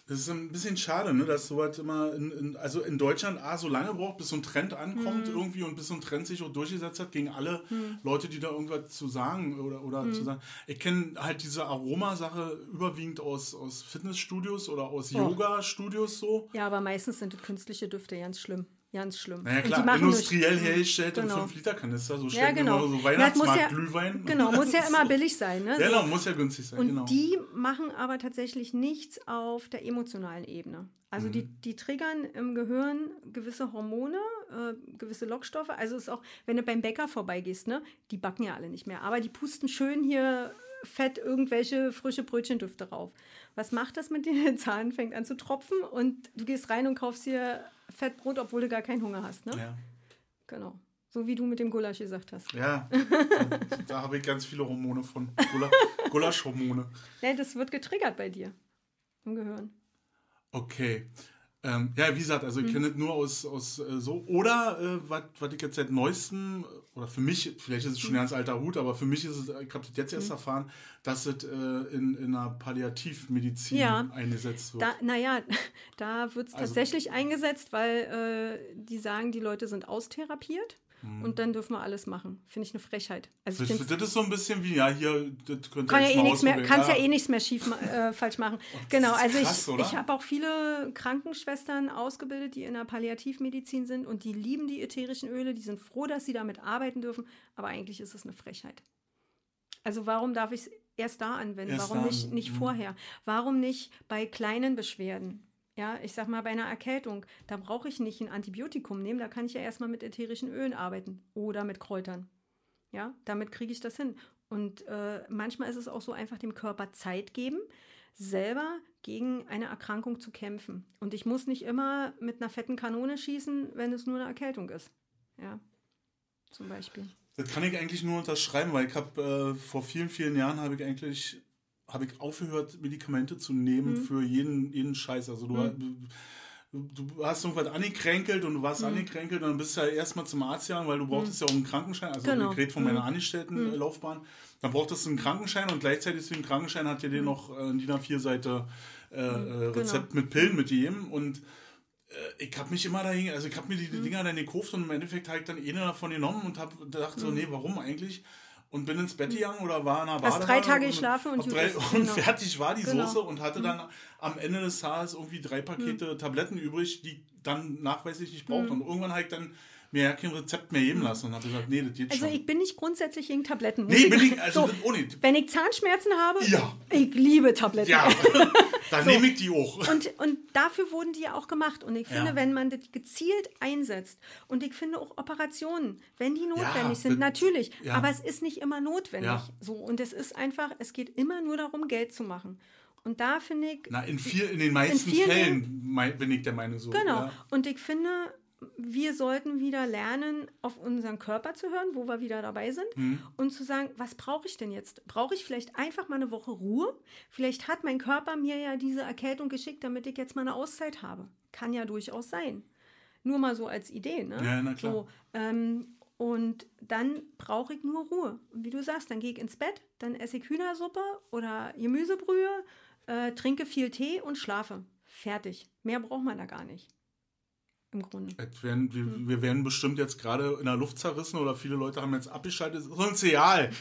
Das ist ein bisschen schade, ne, dass sowas immer, in, in, also in Deutschland A, so lange braucht, bis so ein Trend ankommt mhm. irgendwie und bis so ein Trend sich auch durchgesetzt hat gegen alle mhm. Leute, die da irgendwas zu sagen oder, oder mhm. zu sagen. Ich kenne halt diese Aromasache überwiegend aus, aus Fitnessstudios oder aus oh. Yoga-Studios so. Ja, aber meistens sind künstliche Düfte ganz schlimm. Ganz schlimm. Naja, klar, industriell durch, hergestellt genau. in 5-Liter-Kanister, so ja, genau. so Weihnachtsmarkt-Glühwein. Ja, genau, muss ja immer billig sein. Ne? Ja, genau, muss ja günstig sein. Und genau. die machen aber tatsächlich nichts auf der emotionalen Ebene. Also mhm. die, die triggern im Gehirn gewisse Hormone, äh, gewisse Lockstoffe. Also ist auch, wenn du beim Bäcker vorbeigehst, ne, die backen ja alle nicht mehr, aber die pusten schön hier fett irgendwelche frische Brötchendüfte rauf. Was macht das mit dir? Der Zahn fängt an zu tropfen und du gehst rein und kaufst hier Fettbrot, obwohl du gar keinen Hunger hast, ne? Ja. Genau. So wie du mit dem Gulasch gesagt hast. Ja, da habe ich ganz viele Hormone von. Gulaschhormone. Ja, das wird getriggert bei dir im Gehirn. Okay. Ähm, ja, wie gesagt, also ich mhm. kenne es nur aus, aus äh, so. Oder äh, was ich jetzt seit neuestem, oder für mich, vielleicht ist es schon ein mhm. ganz alter Hut, aber für mich ist es, ich habe das jetzt erst mhm. erfahren, dass es äh, in, in einer Palliativmedizin ja. eingesetzt wird. Da, naja, da wird es also, tatsächlich eingesetzt, weil äh, die sagen, die Leute sind austherapiert. Mhm. Und dann dürfen wir alles machen. Finde ich eine Frechheit. Also das, das, ist so ein bisschen wie, ja, hier, das könnte kann ja eh nichts mehr, Kannst ja. ja eh nichts mehr schief, äh, falsch machen. Oh, genau, also krass, ich, ich habe auch viele Krankenschwestern ausgebildet, die in der Palliativmedizin sind und die lieben die ätherischen Öle, die sind froh, dass sie damit arbeiten dürfen, aber eigentlich ist es eine Frechheit. Also warum darf ich es erst da anwenden? Erst warum nicht, nicht mhm. vorher? Warum nicht bei kleinen Beschwerden? Ja, ich sag mal, bei einer Erkältung, da brauche ich nicht ein Antibiotikum nehmen, da kann ich ja erstmal mit ätherischen Ölen arbeiten oder mit Kräutern. Ja, damit kriege ich das hin. Und äh, manchmal ist es auch so einfach dem Körper Zeit geben, selber gegen eine Erkrankung zu kämpfen. Und ich muss nicht immer mit einer fetten Kanone schießen, wenn es nur eine Erkältung ist. Ja, zum Beispiel. Das kann ich eigentlich nur unterschreiben, weil ich habe äh, vor vielen, vielen Jahren habe ich eigentlich habe ich aufgehört, Medikamente zu nehmen mhm. für jeden, jeden Scheiß. Also du, mhm. du, hast irgendwas angekränkelt und du warst mhm. angekränkelt und dann bist du ja erstmal zum Arzt gegangen, weil du brauchtest mhm. ja auch einen Krankenschein. Also genau. ich rede von meiner mhm. Angestelltenlaufbahn. Mhm. Dann brauchtest du einen Krankenschein und gleichzeitig zu dem Krankenschein hat dir noch äh, ein DIN A4-Seite äh, äh, Rezept genau. mit Pillen mitgegeben und äh, ich habe mich immer dahin, also ich habe mir die, die Dinger dann gekauft und im Endeffekt habe ich dann eine davon genommen und habe gedacht so, nee, warum eigentlich? Und bin ins Bett gegangen oder war in einer Badewanne. Hast drei Tage geschlafen und, drei, und genau. fertig war die genau. Soße und hatte dann am Ende des Tages irgendwie drei Pakete mhm. Tabletten übrig, die dann nachweislich nicht braucht. Mhm. Und irgendwann habe ich dann mir ja kein Rezept mehr geben lassen und habe gesagt, nee, das geht also schon. Also ich bin nicht grundsätzlich gegen Tabletten. Nee, bin ich, also so, ohne. Wenn ich Zahnschmerzen habe, ja. ich liebe Tabletten. Ja, dann so. nehme ich die auch. Und, und dafür wurden die ja auch gemacht. Und ich finde, ja. wenn man das gezielt einsetzt und ich finde auch Operationen, wenn die notwendig ja, sind, natürlich, ja. aber es ist nicht immer notwendig. So, und es ist einfach, es geht immer nur darum, Geld zu machen. Und da finde ich. Na, in, viel, in den meisten in Fällen bin ich der Meinung so. Genau. Und ich finde, wir sollten wieder lernen, auf unseren Körper zu hören, wo wir wieder dabei sind mhm. und zu sagen, was brauche ich denn jetzt? Brauche ich vielleicht einfach mal eine Woche Ruhe? Vielleicht hat mein Körper mir ja diese Erkältung geschickt, damit ich jetzt mal eine Auszeit habe. Kann ja durchaus sein. Nur mal so als Idee. Ne? Ja, na klar. So, ähm, und dann brauche ich nur Ruhe. Und wie du sagst, dann gehe ich ins Bett, dann esse ich Hühnersuppe oder Gemüsebrühe, äh, trinke viel Tee und schlafe. Fertig. Mehr braucht man da gar nicht im Grunde. Werden, wir, hm. wir, werden bestimmt jetzt gerade in der Luft zerrissen oder viele Leute haben jetzt abgeschaltet. Das ist uns egal.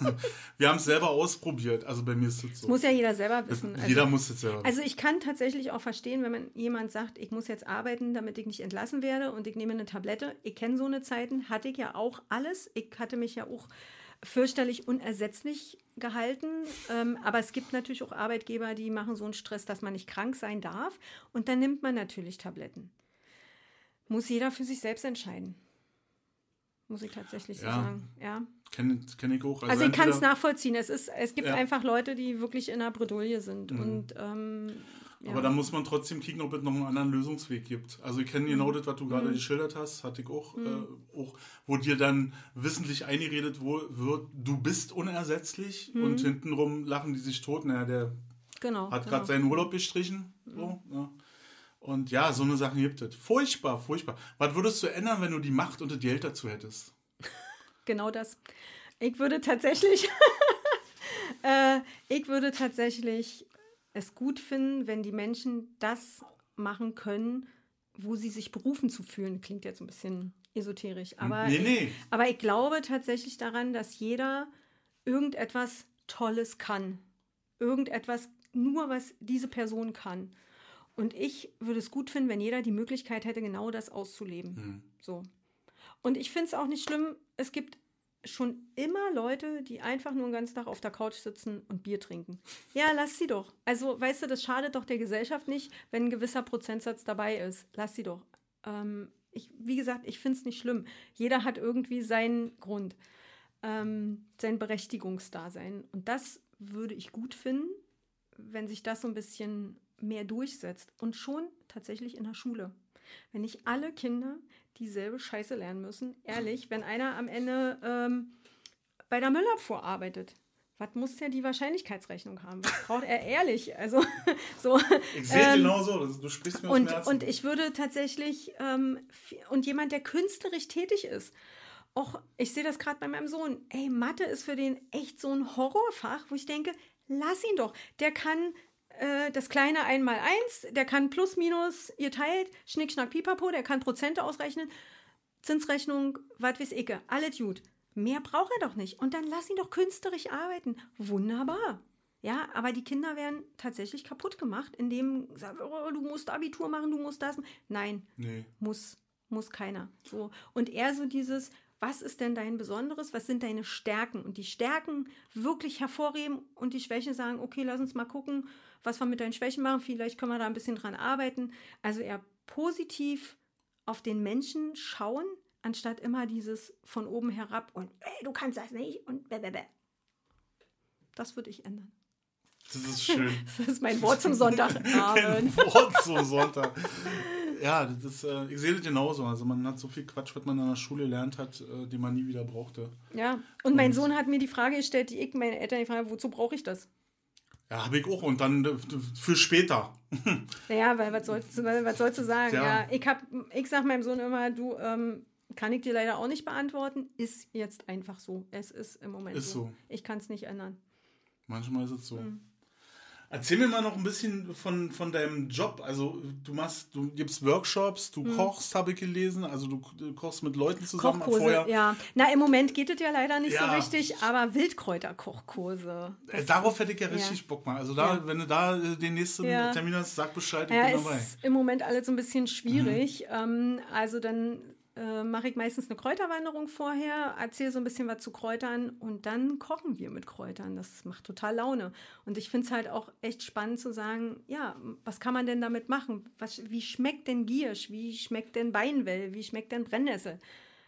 wir haben es selber ausprobiert. Also bei mir ist es so. Das muss ja jeder selber wissen. Also, jeder muss es selber wissen. Also ich kann tatsächlich auch verstehen, wenn man jemand sagt, ich muss jetzt arbeiten, damit ich nicht entlassen werde und ich nehme eine Tablette. Ich kenne so eine Zeiten, hatte ich ja auch alles. Ich hatte mich ja auch fürchterlich unersetzlich gehalten. Ähm, aber es gibt natürlich auch Arbeitgeber, die machen so einen Stress, dass man nicht krank sein darf. Und dann nimmt man natürlich Tabletten muss jeder für sich selbst entscheiden. Muss ich tatsächlich so ja. sagen. Ja. Kenne kenn ich auch. Also, also ich kann es nachvollziehen. Es, ist, es gibt ja. einfach Leute, die wirklich in der Bredouille sind. Mhm. Und, ähm, ja. Aber da muss man trotzdem kicken, ob es noch einen anderen Lösungsweg gibt. Also ich kenne genau mhm. das, was du gerade mhm. geschildert hast, hatte ich auch, mhm. äh, auch, wo dir dann wissentlich eingeredet wird, du bist unersetzlich und mhm. hintenrum lachen die sich tot. Naja, der Genau. Hat genau. gerade seinen Urlaub gestrichen. So, ja. Und ja, so eine Sache gibt es. Furchtbar, furchtbar. Was würdest du ändern, wenn du die Macht und das Geld dazu hättest? Genau das. Ich würde tatsächlich, äh, ich würde tatsächlich es gut finden, wenn die Menschen das machen können, wo sie sich berufen zu fühlen. Klingt jetzt ein bisschen esoterisch, aber, Nee, ich, nee. aber ich glaube tatsächlich daran, dass jeder irgendetwas Tolles kann. Irgendetwas nur, was diese Person kann. Und ich würde es gut finden, wenn jeder die Möglichkeit hätte, genau das auszuleben. Hm. So. Und ich finde es auch nicht schlimm, es gibt schon immer Leute, die einfach nur den ganzen Tag auf der Couch sitzen und Bier trinken. Ja, lass sie doch. Also, weißt du, das schadet doch der Gesellschaft nicht, wenn ein gewisser Prozentsatz dabei ist. Lass sie doch. Ähm, ich, wie gesagt, ich finde es nicht schlimm. Jeder hat irgendwie seinen Grund, ähm, sein Berechtigungsdasein. Und das würde ich gut finden, wenn sich das so ein bisschen mehr durchsetzt. Und schon tatsächlich in der Schule. Wenn nicht alle Kinder dieselbe Scheiße lernen müssen, ehrlich, wenn einer am Ende ähm, bei der Müllabfuhr arbeitet, was muss der die Wahrscheinlichkeitsrechnung haben? Was braucht er ehrlich? Also so. Ich sehe ähm, genau so. Du sprichst mir aus dem und, Herzen. und ich würde tatsächlich, ähm, und jemand, der künstlerisch tätig ist, auch, ich sehe das gerade bei meinem Sohn, ey, Mathe ist für den echt so ein Horrorfach, wo ich denke, lass ihn doch. Der kann äh, das kleine einmal eins, der kann plus minus geteilt, schnick, schnack, pipapo, der kann Prozente ausrechnen, Zinsrechnung, was weiß ich, alles gut. Mehr braucht er doch nicht. Und dann lass ihn doch künstlerisch arbeiten. Wunderbar. Ja, aber die Kinder werden tatsächlich kaputt gemacht, indem oh, du musst Abitur machen, du musst das. Nein, nee. muss, muss keiner. So. Und eher so dieses, was ist denn dein Besonderes, was sind deine Stärken? Und die Stärken wirklich hervorheben und die Schwächen sagen, okay, lass uns mal gucken, was wir mit deinen Schwächen machen, vielleicht können wir da ein bisschen dran arbeiten. Also eher positiv auf den Menschen schauen, anstatt immer dieses von oben herab und ey, du kannst das nicht und bäh. Das würde ich ändern. Das ist schön. Das ist mein Wort zum Sonntagabend. Wort zum Sonntag. Ja, das ist, äh, ich sehe das genauso. Also man hat so viel Quatsch, was man in der Schule gelernt hat, äh, den man nie wieder brauchte. Ja, und mein Sohn hat mir die Frage gestellt, die ich meine Eltern gefragt habe, wozu brauche ich das? Ja, habe ich auch. Und dann äh, für später. Naja, weil was sollst, was sollst du sagen? Ja. Ja, ich, hab, ich sag meinem Sohn immer, du, ähm, kann ich dir leider auch nicht beantworten. Ist jetzt einfach so. Es ist im Moment Ist so. Ich kann es nicht ändern. Manchmal ist es so. Mhm. Erzähl mir mal noch ein bisschen von, von deinem Job. Also du machst, du gibst Workshops, du kochst, habe ich gelesen. Also du, kochst mit Leuten zusammen Mhm. Kochkurse, ja. Na, im Moment geht es ja leider nicht Ja. so richtig, aber Wildkräuterkochkurse. Äh, Darauf hätte ich ja richtig Bock mal. Also da, Ja. wenn du da äh, den nächsten Ja. Termin hast, sag Bescheid, ich Ja, bin dabei. ist im Moment alles so ein bisschen schwierig. Ähm, also dann äh, mache ich meistens eine Kräuterwanderung vorher, erzähle so ein bisschen was zu Kräutern und dann kochen wir mit Kräutern. Das macht total Laune. Und ich finde es halt auch echt spannend zu sagen, ja, was kann man denn damit machen? Was, wie schmeckt denn Giersch? Wie schmeckt denn Beinwell? Wie schmeckt denn Brennnessel?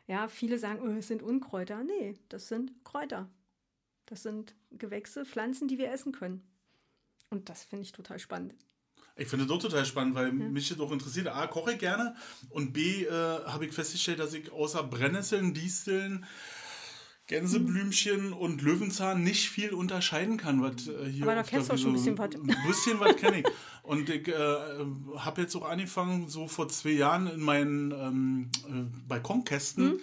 Ja, viele sagen, oh, es sind Unkräuter. Nee, das sind Kräuter. Das sind Gewächse, Pflanzen, die wir essen können. Und das finde ich total spannend. Ich finde das auch total spannend, weil mich das auch interessiert. A, koche ich gerne und B, äh, habe ich festgestellt, dass ich außer Brennnesseln, Disteln, Gänseblümchen und Löwenzahn nicht viel unterscheiden kann, was äh, hier Aber da kennst du auch schon ein bisschen was. Ein bisschen was kenne ich. Und ich äh, habe jetzt auch angefangen, so vor zwei Jahren in meinen ähm, äh, Balkonkästen Hm?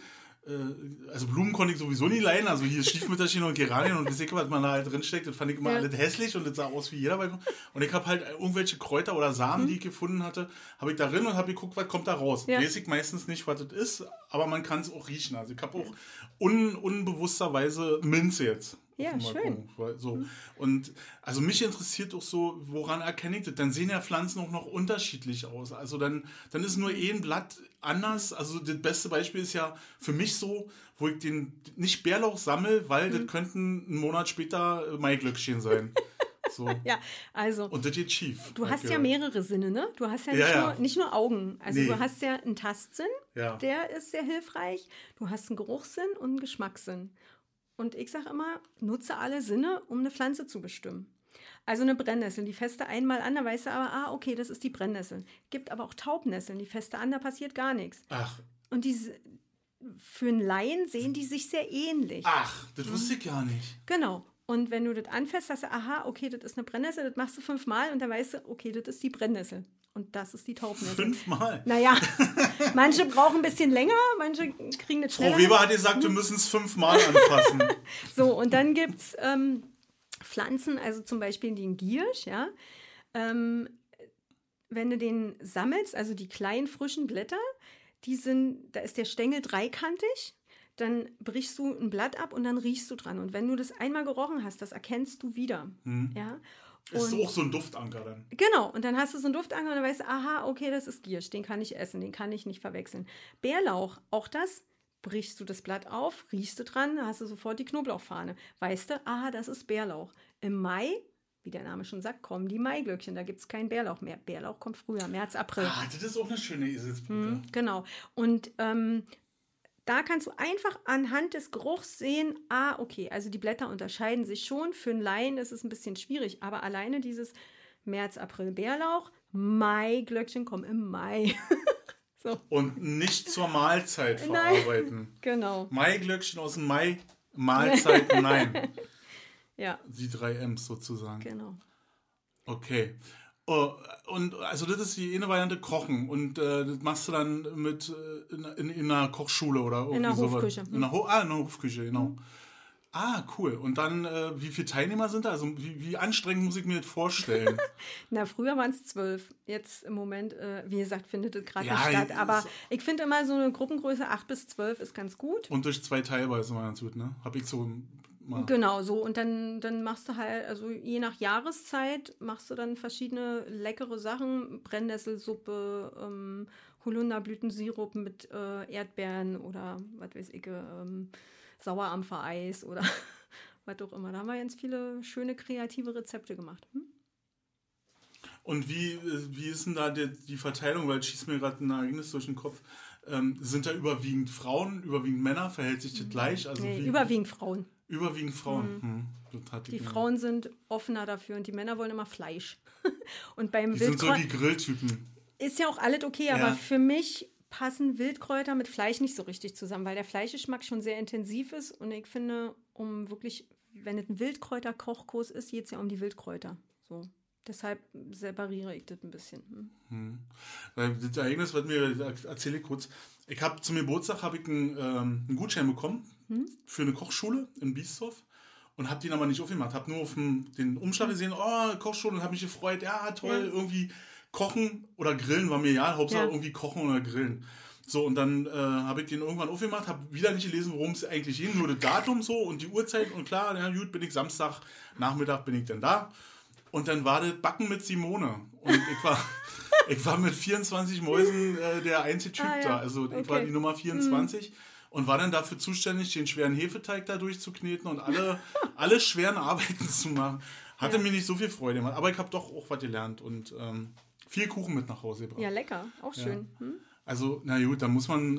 Äh, also Blumen konnte ich sowieso nie leihen, also hier Stiefmütterchen und Geranien und ich, was man da halt drinsteckt, das fand ich immer Ja. alles hässlich und das sah aus wie jeder Balkon. Und ich habe halt irgendwelche Kräuter oder Samen, Hm? die ich gefunden hatte, habe ich da drin und habe geguckt, was kommt da raus. Ja. Weiß ich meistens nicht, was das ist, aber man kann es auch riechen. Also ich habe auch un, unbewussterweise Minze jetzt. Ja, schön. Weil So. Und also mich interessiert auch so, woran erkenne ich das? Dann sehen ja Pflanzen auch noch unterschiedlich aus. Also dann, dann ist nur ein Blatt anders. Also das beste Beispiel ist ja für mich so, wo ich den nicht Bärlauch sammle, weil Mhm. das könnten einen Monat später mein Glückchen sein. So. Ja, also Und das geht schief. du hast ja gehört. mehrere Sinne, ne? Du hast ja, Ja, nicht, ja. Nur, nicht nur Augen. Also Nee. du hast ja einen Tastsinn, Ja. der ist sehr hilfreich. Du hast einen Geruchssinn und einen Geschmackssinn. Und ich sage immer, nutze alle Sinne, um eine Pflanze zu bestimmen. Also eine Brennnessel, die feste einmal an, da weißt du aber, ah, okay, das ist die Brennnessel. Gibt aber auch Taubnesseln, die feste an, da passiert gar nichts. Ach, Und diese, für einen Laien sehen die sich sehr ähnlich. ach, das wusste ich gar nicht. Genau. Und wenn du das anfasst, sagst du, aha, okay, das ist eine Brennnessel, das machst du fünfmal und dann weißt du, okay, das ist die Brennnessel. Und das ist die Taubnessel. Fünfmal? Naja, manche brauchen ein bisschen länger, manche kriegen das schneller. Frau Weber hat gesagt, wir müssen es fünfmal anfassen. so, und dann gibt es ähm, Pflanzen, also zum Beispiel den Giersch, ja. Ähm, wenn du den sammelst, also die kleinen frischen Blätter, die sind, da ist der Stängel dreikantig, dann brichst du ein Blatt ab und dann riechst du dran. Und wenn du das einmal gerochen hast, das erkennst du wieder. Mhm. Ja. Ist Und- auch so ein Duftanker dann. Genau, und dann hast du so einen Duftanker und dann weißt du, aha, okay, das ist Giersch, den kann ich essen, den kann ich nicht verwechseln. Bärlauch, auch das, brichst du das Blatt auf, riechst du dran, dann hast du sofort die Knoblauchfahne. Weißt du, aha, das ist Bärlauch. Im Mai, wie der Name schon sagt, kommen die Maiglöckchen, da gibt es keinen Bärlauch mehr. Bärlauch kommt früher, März, April. Ah, das ist auch eine schöne Eselsbrücke. Mhm, genau. Und ähm, da kannst du einfach anhand des Geruchs sehen, ah, okay, also die Blätter unterscheiden sich schon. Für einen Laien ist es ein bisschen schwierig, aber alleine dieses März, April Bärlauch, Mai, Glöckchen kommen im Mai. so, Und nicht zur Mahlzeit Nein. verarbeiten. genau. Maiglöckchen aus dem Mai, Mahlzeit, nein. Ja, Die drei M's sozusagen. genau. Okay. Oh, und also das ist die eine Variante Kochen und äh, das machst du dann mit äh, in, in, in einer Kochschule oder irgendwie der sowas. Hofküche. In der Ho ah, in der Hofküche, genau. Ah, cool. Und dann, äh, wie viele Teilnehmer sind da? Also wie, wie anstrengend muss ich mir das vorstellen? Na, früher waren es zwölf. Jetzt im Moment, äh, wie gesagt, findet es gerade Ja, nicht statt. Aber ich finde immer so eine Gruppengröße 8 bis 12 ist ganz gut. und durch zwei teilweise mal ganz gut, ne? Hab ich so mal. Genau, so. Und dann, dann machst du halt, also je nach Jahreszeit, machst du dann verschiedene leckere Sachen. Brennnesselsuppe, ähm, Holunderblütensirup mit äh, Erdbeeren oder was weiß ich, ähm, Sauerampfereis oder was auch immer. Da haben wir ganz viele schöne kreative Rezepte gemacht. Hm? Und wie, äh, wie ist denn da die, die Verteilung? Weil schießt mir gerade ein Ereignis durch den Kopf. Ähm, sind da überwiegend Frauen, überwiegend Männer? Verhält sich das gleich? Also Nee, wie, überwiegend Frauen. Überwiegend Frauen. Hm, das hatte Die mir- Frauen sind offener dafür und die Männer wollen immer Fleisch. und beim Die sind so die Grilltypen. ist ja auch alles okay, Ja. aber für mich passen Wildkräuter mit Fleisch nicht so richtig zusammen, weil der Fleischgeschmack schon sehr intensiv ist und ich finde, um wirklich, wenn es ein Wildkräuter-Kochkurs ist, geht es ja um die Wildkräuter. So. Deshalb separiere ich das ein bisschen. Hm. Weil das Ereignis, was mir erzähle ich kurz. Ich habe zum Geburtstag habe ich einen, ähm, einen Gutschein bekommen für eine Kochschule in Biesdorf und habe den aber nicht aufgemacht. Habe nur auf dem, den Umschlag gesehen, oh, Kochschule und habe mich gefreut. Ja, toll, Ja. irgendwie kochen oder grillen war mir ja, Hauptsache Ja. irgendwie kochen oder grillen. So, und dann äh, habe ich den irgendwann aufgemacht, habe wieder nicht gelesen, worum es eigentlich ging, nur das Datum so und die Uhrzeit und klar, ja gut, bin ich Samstag, Nachmittag bin ich dann da. Und dann war das Backen mit Simone. Und ich war, ich war mit 24 Mäusen äh, der einzige Typ Ah, ja. da. Also ich war Okay. Mhm. die Nummer 24 und war dann dafür zuständig, den schweren Hefeteig da durchzukneten und alle, alle schweren Arbeiten zu machen. Hatte Ja. mir nicht so viel Freude gemacht, aber ich habe doch auch was gelernt und ähm, viel Kuchen mit nach Hause gebracht. Ja, lecker, auch schön. Hm? Also, na gut, da muss man,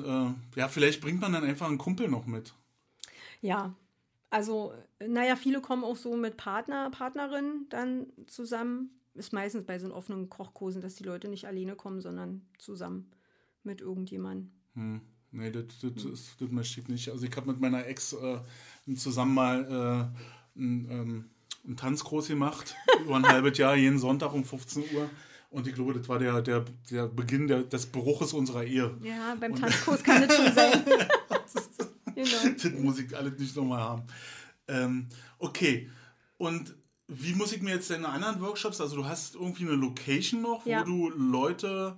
äh, ja, vielleicht bringt man dann einfach einen Kumpel noch mit. Ja, also, naja, viele kommen auch so mit Partner, Partnerin dann zusammen. Ist meistens bei so offenen Kochkursen, dass die Leute nicht alleine kommen, sondern zusammen mit irgendjemandem. Hm. Nee, das, das, ist- das möchte ich nicht. Also ich habe mit meiner Ex äh, zusammen mal äh, einen, ähm, einen Tanz groß gemacht, über ein halbes Jahr, jeden Sonntag um 15 Uhr. Und ich glaube, das war der, der, der Beginn der, des Bruches unserer Ehe. Ja, beim Tanzkurs kann das schon sein. genau. Das muss ich alles nicht nochmal haben. Ähm, okay, und wie muss ich mir jetzt deine anderen Workshops, also du hast irgendwie eine Location noch, Ja. wo du Leute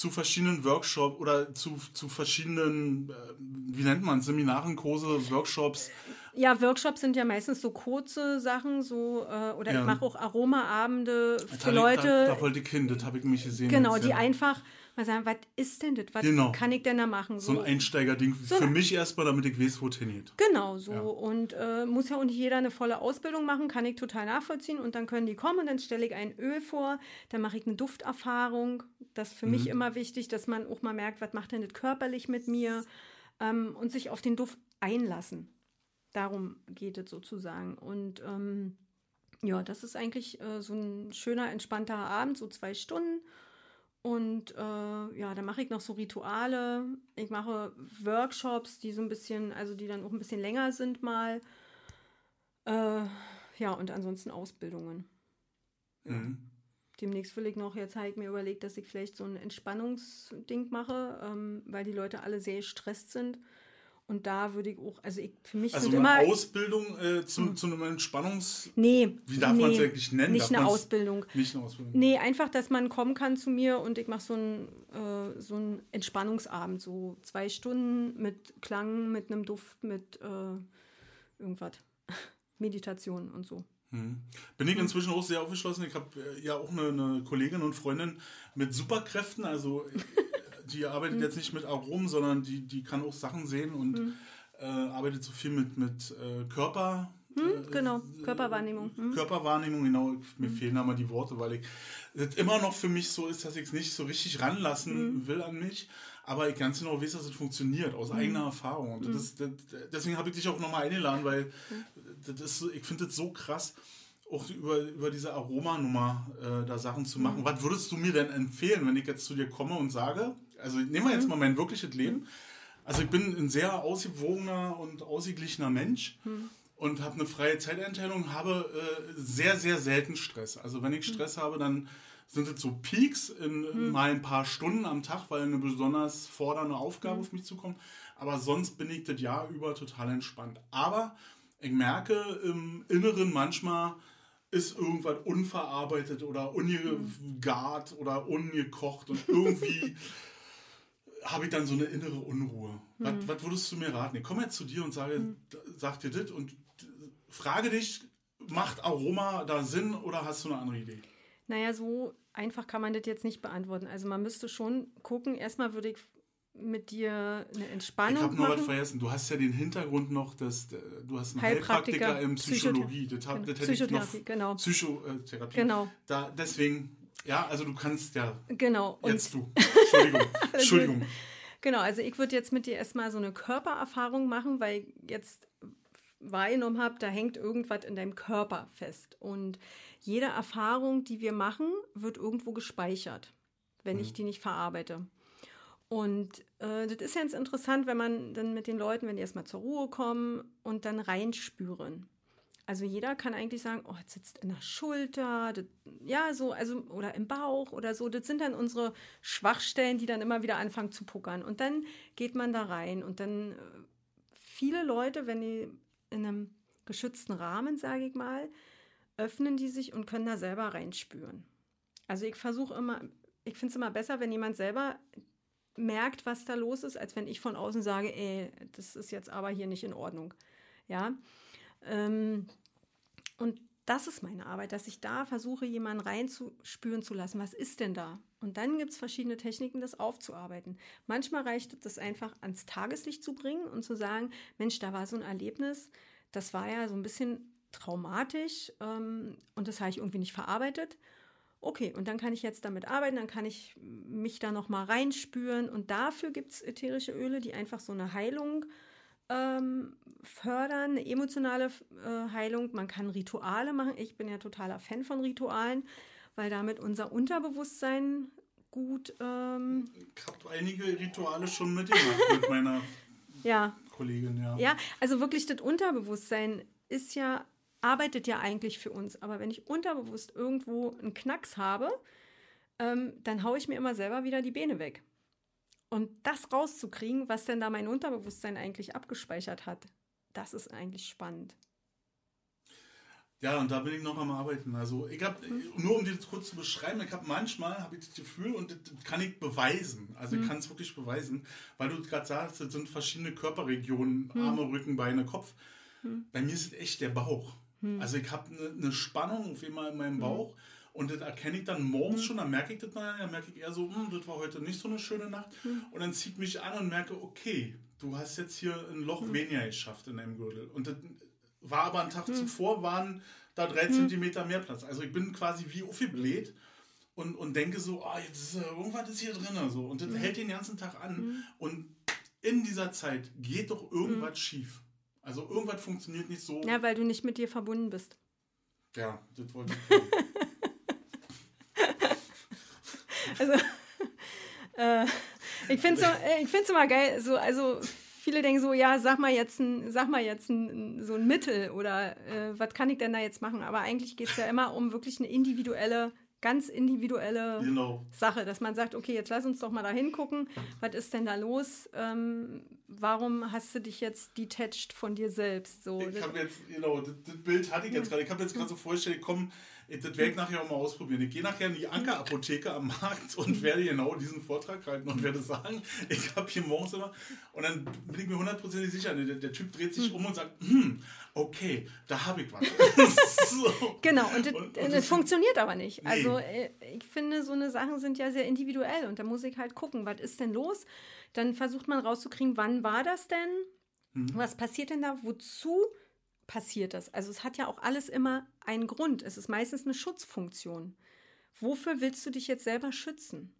zu verschiedenen Workshops oder zu, zu verschiedenen, äh, wie nennt man, Seminaren, Kurse, Workshops. Ja, Workshops sind ja meistens so kurze Sachen, so äh, oder Ja. ich mache auch Aromaabende für Leute, Da, da wollte ich hin, das habe ich nämlich gesehen. genau, die ja. einfach mal sagen, was ist denn das? Was Genau. kann ich denn da machen? So ein Einsteigerding So für mich erstmal, damit ich weiß, wo es hingeht. Genau, so. Ja. Und äh, muss ja auch nicht jeder eine volle Ausbildung machen, kann ich total nachvollziehen. Und dann können die kommen und dann stelle ich ein Öl vor, dann mache ich eine Dufterfahrung. Das ist für mich Mhm. immer wichtig, dass man auch mal merkt, was macht denn das körperlich mit mir ähm, und sich auf den Duft einlassen. Darum geht es sozusagen. Und ähm, ja, das ist eigentlich äh, so ein schöner, entspannter Abend, so zwei Stunden. Und äh, ja, dann mache ich noch so Rituale. Ich mache Workshops, die so ein bisschen, also die dann auch ein bisschen länger sind mal. Äh, ja, und ansonsten Ausbildungen. Mhm. Demnächst will ich noch, jetzt habe ich mir überlegt, dass ich vielleicht so ein Entspannungsding mache, ähm, weil die Leute alle sehr gestresst sind. Und da würde ich auch, also ich, für mich also sind eine immer... Ausbildung äh, zu, hm. zu einem Entspannungs... Nee. Wie darf nee, man es eigentlich nennen? Nicht eine Ausbildung. Nicht eine Ausbildung. Nee, einfach, dass man kommen kann zu mir und ich mache so einen äh, so einen Entspannungsabend, so zwei Stunden mit Klang, mit einem Duft, mit äh, irgendwas. Meditation und so. Hm. Bin ich inzwischen auch sehr aufgeschlossen. Ich habe äh, ja auch eine, eine, Kollegin und Freundin mit Superkräften. Also die arbeitet hm. jetzt nicht mit Aromen, sondern die, die kann auch Sachen sehen und hm. äh, arbeitet so viel mit, mit äh, Körper. Hm, genau, Körperwahrnehmung. Hm. Körperwahrnehmung, genau. Mir hm. fehlen aber die Worte, weil ich es immer noch für mich so ist, dass ich es nicht so richtig ranlassen hm. will an mich aber ich ganz genau weiß, dass es funktioniert, aus mhm. eigener Erfahrung. Und das, das, deswegen habe ich dich auch nochmal eingeladen, weil mhm. das, ich finde es so krass, auch über, über diese Aromanummer äh, da Sachen zu machen. Mhm. Was würdest du mir denn empfehlen, wenn ich jetzt zu dir komme und sage, also nehmen wir jetzt mhm. mal mein wirkliches Leben. Also ich bin ein sehr ausgewogener und ausgeglichener Mensch mhm. und habe eine freie Zeiteinteilung, habe äh, sehr, sehr selten Stress. Also wenn ich mhm. Stress habe, dann sind es so Peaks in, hm. mal ein paar Stunden am Tag, weil eine besonders fordernde Aufgabe hm. auf mich zukommt. Aber sonst bin ich das Jahr über total entspannt. Aber ich merke im Inneren manchmal ist irgendwas unverarbeitet oder ungegart oder ungekocht und irgendwie habe ich dann so eine innere Unruhe. Mhm. Was, was, würdest du mir raten? Ich komme jetzt zu dir und sage, mhm. sag dir das und frage dich, macht Aroma da Sinn oder hast du eine andere Idee? Naja, so einfach kann man das jetzt nicht beantworten. Also man müsste schon gucken. Erstmal würde ich mit dir eine Entspannung Ich habe noch was vergessen. Du hast ja den Hintergrund noch, dass äh, du hast einen Heilpraktiker, Heilpraktiker in Psychologie. Das, hab, genau. das Psychotherapie, noch, genau. Psychotherapie. Genau. Da, deswegen, ja, also du kannst ja. Genau. Und jetzt du. Entschuldigung. Entschuldigung. Genau, also ich würde jetzt mit dir erstmal so eine Körpererfahrung machen, weil ich jetzt wahrgenommen habe, da hängt irgendwas in deinem Körper fest. Und jede Erfahrung, die wir machen, wird irgendwo gespeichert, wenn mhm. ich die nicht verarbeite. Und äh, das ist ganz interessant, wenn man dann mit den Leuten, wenn die erstmal zur Ruhe kommen und dann reinspüren. Also jeder kann eigentlich sagen, oh, jetzt sitzt in der Schulter, das, ja, so, also, oder im Bauch oder so. Das sind dann unsere Schwachstellen, die dann immer wieder anfangen zu puckern. Und dann geht man da rein und dann äh, viele Leute, wenn die in einem geschützten Rahmen, sage ich mal, öffnen die sich und können da selber reinspüren. Also ich versuche immer, ich finde es immer besser, wenn jemand selber merkt, was da los ist, als wenn ich von außen sage, ey, das ist jetzt aber hier nicht in Ordnung. Ja. Ähm, und das ist meine Arbeit, dass ich da versuche, jemanden reinzuspüren zu lassen. Was ist denn da? Und dann gibt es verschiedene Techniken, das aufzuarbeiten. Manchmal reicht es einfach ans Tageslicht zu bringen und zu sagen, Mensch, da war so ein Erlebnis, das war ja so ein bisschen traumatisch ähm, und das habe ich irgendwie nicht verarbeitet. Okay, und dann kann ich jetzt damit arbeiten, dann kann ich mich da nochmal reinspüren und dafür gibt es ätherische Öle, die einfach so eine Heilung ähm, fördern, eine emotionale äh, Heilung. Man kann Rituale machen. Ich bin ja totaler Fan von Ritualen, weil damit unser Unterbewusstsein gut. Ähm ich habe einige Rituale schon mitgemacht mit meiner ja. Kollegin, ja. Ja, also wirklich das Unterbewusstsein ist ja arbeitet ja eigentlich für uns. Aber wenn ich unterbewusst irgendwo einen Knacks habe, ähm, dann haue ich mir immer selber wieder die Beine weg. Und das rauszukriegen, was denn da mein Unterbewusstsein eigentlich abgespeichert hat, das ist eigentlich spannend. Ja, und da bin ich noch am Arbeiten. Also ich habe, mhm. nur um dir das kurz zu beschreiben, ich habe manchmal, habe ich das Gefühl, und das kann ich beweisen, also mhm. ich kann es wirklich beweisen, weil du gerade sagst, es sind verschiedene Körperregionen, mhm. Arme, Rücken, Beine, Kopf. Mhm. Bei mir ist es echt der Bauch. Hm. Also ich habe eine ne Spannung auf einmal in meinem. Bauch. Und das erkenne ich dann morgens hm. schon, dann merke ich das mal, dann merke ich eher so, hm, das war heute nicht so eine schöne Nacht. Hm. Und dann zieht mich an und merke, okay, du hast jetzt hier ein Loch hm. weniger geschafft in deinem Gürtel. Und das war aber einen Tag hm. zuvor, waren da drei Zentimeter mehr Platz. Also ich bin quasi wie aufgebläht und, und denke so, ah, jetzt ist, irgendwas ist hier drin. So. Und das hält den ganzen Tag an. Und in dieser Zeit geht doch irgendwas schief. Also irgendwas funktioniert nicht so. Ja, weil du nicht mit dir verbunden bist. Ja, das wollte ich. also, äh, ich finde es ich immer geil, so, also viele denken so, ja, sag mal jetzt ein, sag mal jetzt ein, so ein Mittel oder äh, was kann ich denn da jetzt machen? Aber eigentlich geht es ja immer um wirklich eine individuelle ganz individuelle genau. Sache, dass man sagt, okay, jetzt lass uns doch mal da hingucken, was ist denn da los? Ähm, warum hast du dich jetzt detached von dir selbst? So, ich habe jetzt, genau, das, das, Bild hatte ich jetzt gerade. Ich habe jetzt gerade so vorgestellt, komm, das werde ich nachher auch mal ausprobieren. Ich gehe nachher in die Ankerapotheke am Markt und werde genau diesen Vortrag halten und werde sagen, ich habe hier morgens immer, und dann bin ich mir hundertprozentig sicher, der, der, Typ dreht sich hm. um und sagt, hm, okay, da habe ich was. so. Genau, und, und, und das funktioniert aber nicht. Nee. Also äh, ich finde, so eine Sachen sind ja sehr individuell und da muss ich halt gucken, was ist denn los? Dann versucht man rauszukriegen, wann war das denn? Mhm. Was passiert denn da? Wozu passiert das? Also es hat ja auch alles immer einen Grund. Es ist meistens eine Schutzfunktion. Wofür willst du dich jetzt selber schützen?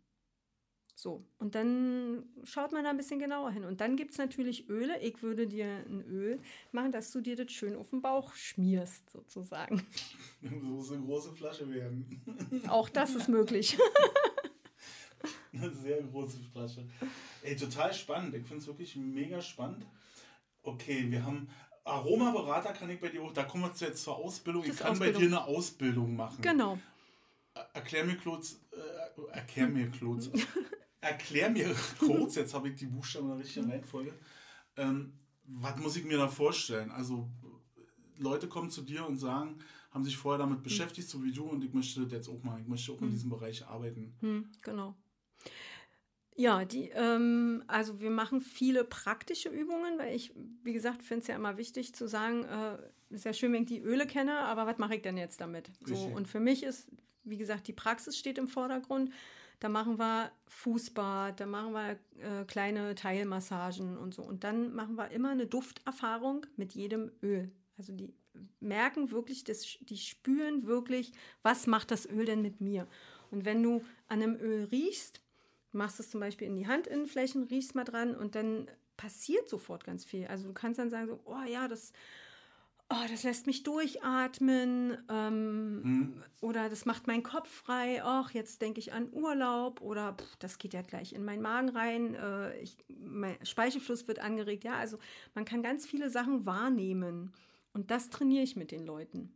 So, und dann schaut man da ein bisschen genauer hin. Und dann gibt es natürlich Öle. Ich würde dir ein Öl machen, dass du dir das schön auf den Bauch schmierst, sozusagen. So muss eine große Flasche werden. Auch das ist möglich. eine sehr große Flasche. Ey, total spannend. Ich finde es wirklich mega spannend. Okay, wir haben Aromaberater kann ich bei dir auch, da kommen wir jetzt zur Ausbildung. Das ich kann Ausbildung. bei dir eine Ausbildung machen. Genau. Erklär mir kurz, äh, erklär mir kurz, erklär mir kurz, jetzt habe ich die Buchstaben in der richtigen Reihenfolge, ähm, was muss ich mir da vorstellen? Also Leute kommen zu dir und sagen, haben sich vorher damit beschäftigt, so wie du, und ich möchte das jetzt auch mal, ich möchte auch in hm. diesem Bereich arbeiten. Hm, genau. Ja, die, ähm, also wir machen viele praktische Übungen, weil ich, wie gesagt, finde es ja immer wichtig zu sagen, äh, ist ja schön, wenn ich die Öle kenne, aber was mache ich denn jetzt damit? So, und für mich ist, wie gesagt, die Praxis steht im Vordergrund. Da machen wir Fußbad, da machen wir äh, kleine Teilmassagen und so. Und dann machen wir immer eine Dufterfahrung mit jedem Öl. Also die merken wirklich, das, die spüren wirklich, was macht das Öl denn mit mir? Und wenn du an einem Öl riechst, machst es zum Beispiel in die Handinnenflächen, riechst mal dran und dann passiert sofort ganz viel. Also du kannst dann sagen so, oh ja, das, oh, das lässt mich durchatmen ähm, mhm. oder das macht meinen Kopf frei. Ach, jetzt denke ich an Urlaub oder pff, das geht ja gleich in meinen Magen rein. Äh, ich, mein Speichelfluss wird angeregt. Ja, also man kann ganz viele Sachen wahrnehmen und das trainiere ich mit den Leuten.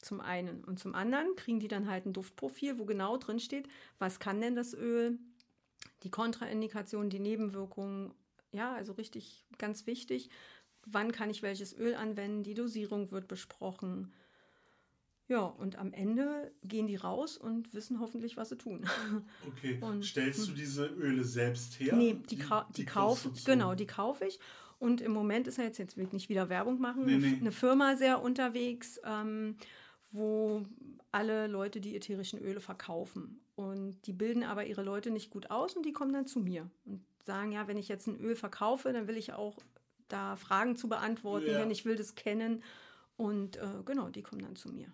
Zum einen. Und zum anderen kriegen die dann halt ein Duftprofil, wo genau drin steht, was kann denn das Öl, die Kontraindikationen, die Nebenwirkungen, ja, also richtig ganz wichtig. Wann kann ich welches Öl anwenden? Die Dosierung wird besprochen. Ja, und am Ende gehen die raus und wissen hoffentlich, was sie tun. Okay. Und, Stellst du hm. diese Öle selbst her? Nee, die, die, die, die kaufe genau, die kaufe ich. Und im Moment ist ja jetzt, jetzt will ich nicht wieder Werbung machen, nee, nee. eine Firma sehr unterwegs, ähm, wo alle Leute die ätherischen Öle verkaufen. Und die bilden aber ihre Leute nicht gut aus und die kommen dann zu mir und sagen, ja, wenn ich jetzt ein Öl verkaufe, dann will ich auch da Fragen zu beantworten, ja. wenn ich will das kennen. Und äh, genau, die kommen dann zu mir.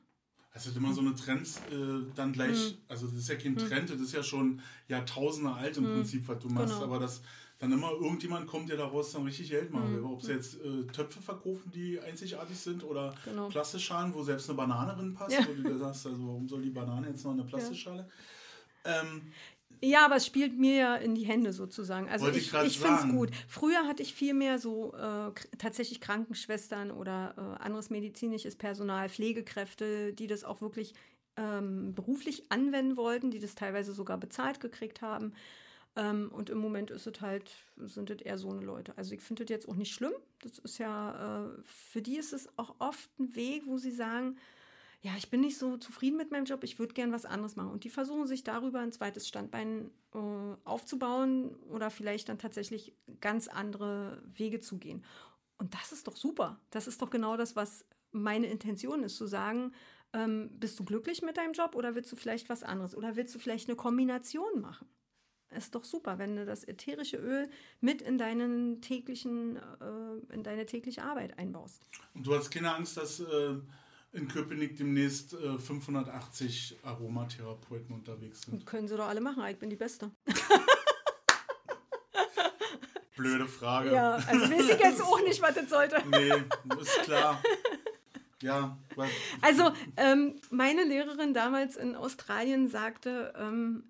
Es wird immer so eine Trends äh, dann gleich, hm. also das ist ja kein hm. Trend, das ist ja schon Jahrtausende alt im hm. Prinzip, was du machst, genau. aber das dann immer irgendjemand kommt, der daraus dann richtig Geld machen will. Mhm. Ob sie jetzt äh, Töpfe verkaufen, die einzigartig sind oder genau. Plastikschalen, wo selbst eine Banane drin passt, ja. wo du dir sagst, also warum soll die Banane jetzt noch eine Plastikschale? Ja. Ähm, ja, aber es spielt mir ja in die Hände sozusagen. Also ich, ich, ich finde es gut. Früher hatte ich viel mehr so äh, tatsächlich Krankenschwestern oder äh, anderes medizinisches Personal, Pflegekräfte, die das auch wirklich ähm, beruflich anwenden wollten, die das teilweise sogar bezahlt gekriegt haben. Ähm, und im Moment ist es halt, sind es eher so eine Leute. Also ich finde das jetzt auch nicht schlimm. Das ist ja, äh, für die ist es auch oft ein Weg, wo sie sagen, ja, ich bin nicht so zufrieden mit meinem Job, ich würde gern was anderes machen. Und die versuchen sich darüber ein zweites Standbein äh, aufzubauen oder vielleicht dann tatsächlich ganz andere Wege zu gehen. Und das ist doch super. Das ist doch genau das, was meine Intention ist, zu sagen, ähm, bist du glücklich mit deinem Job oder willst du vielleicht was anderes? Oder willst du vielleicht eine Kombination machen? Ist doch super, wenn du das ätherische Öl mit in deinen täglichen, äh, in deine tägliche Arbeit einbaust. Und du hast keine Angst, dass äh in Köpenick demnächst äh, 580 Aromatherapeuten unterwegs sind. Können sie doch alle machen, ich bin die Beste. Blöde Frage. Ja, also weiß ich jetzt auch nicht, was das sollte. Nee, ist klar. Ja. Also, ähm, meine Lehrerin damals in Australien sagte, ähm,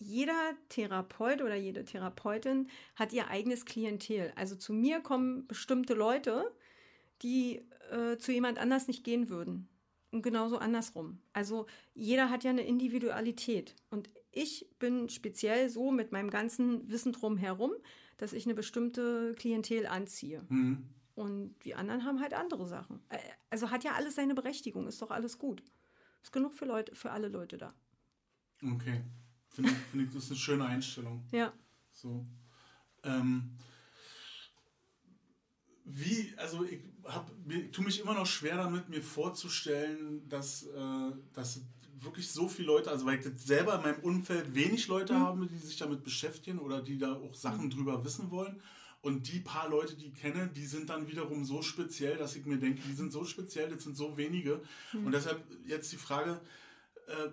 jeder Therapeut oder jede Therapeutin hat ihr eigenes Klientel. Also zu mir kommen bestimmte Leute, die äh, zu jemand anders nicht gehen würden. Und genauso andersrum. Also jeder hat ja eine Individualität. Und ich bin speziell so mit meinem ganzen Wissen drumherum, dass ich eine bestimmte Klientel anziehe. Mhm. Und die anderen haben halt andere Sachen. Also hat ja alles seine Berechtigung, ist doch alles gut. Ist genug für Leute, für alle Leute da. Okay. Finde ich, find ich, das ist eine schöne Einstellung. Ja. So. Ähm, wie, also ich, hab, ich tue mich immer noch schwer damit, mir vorzustellen, dass, äh, dass wirklich so viele Leute, also weil ich selber in meinem Umfeld wenig Leute mhm. habe, die sich damit beschäftigen oder die da auch Sachen mhm. drüber wissen wollen. Und die paar Leute, die ich kenne, die sind dann wiederum so speziell, dass ich mir denke, die sind so speziell, das sind so wenige. Mhm. Und deshalb jetzt die Frage, äh,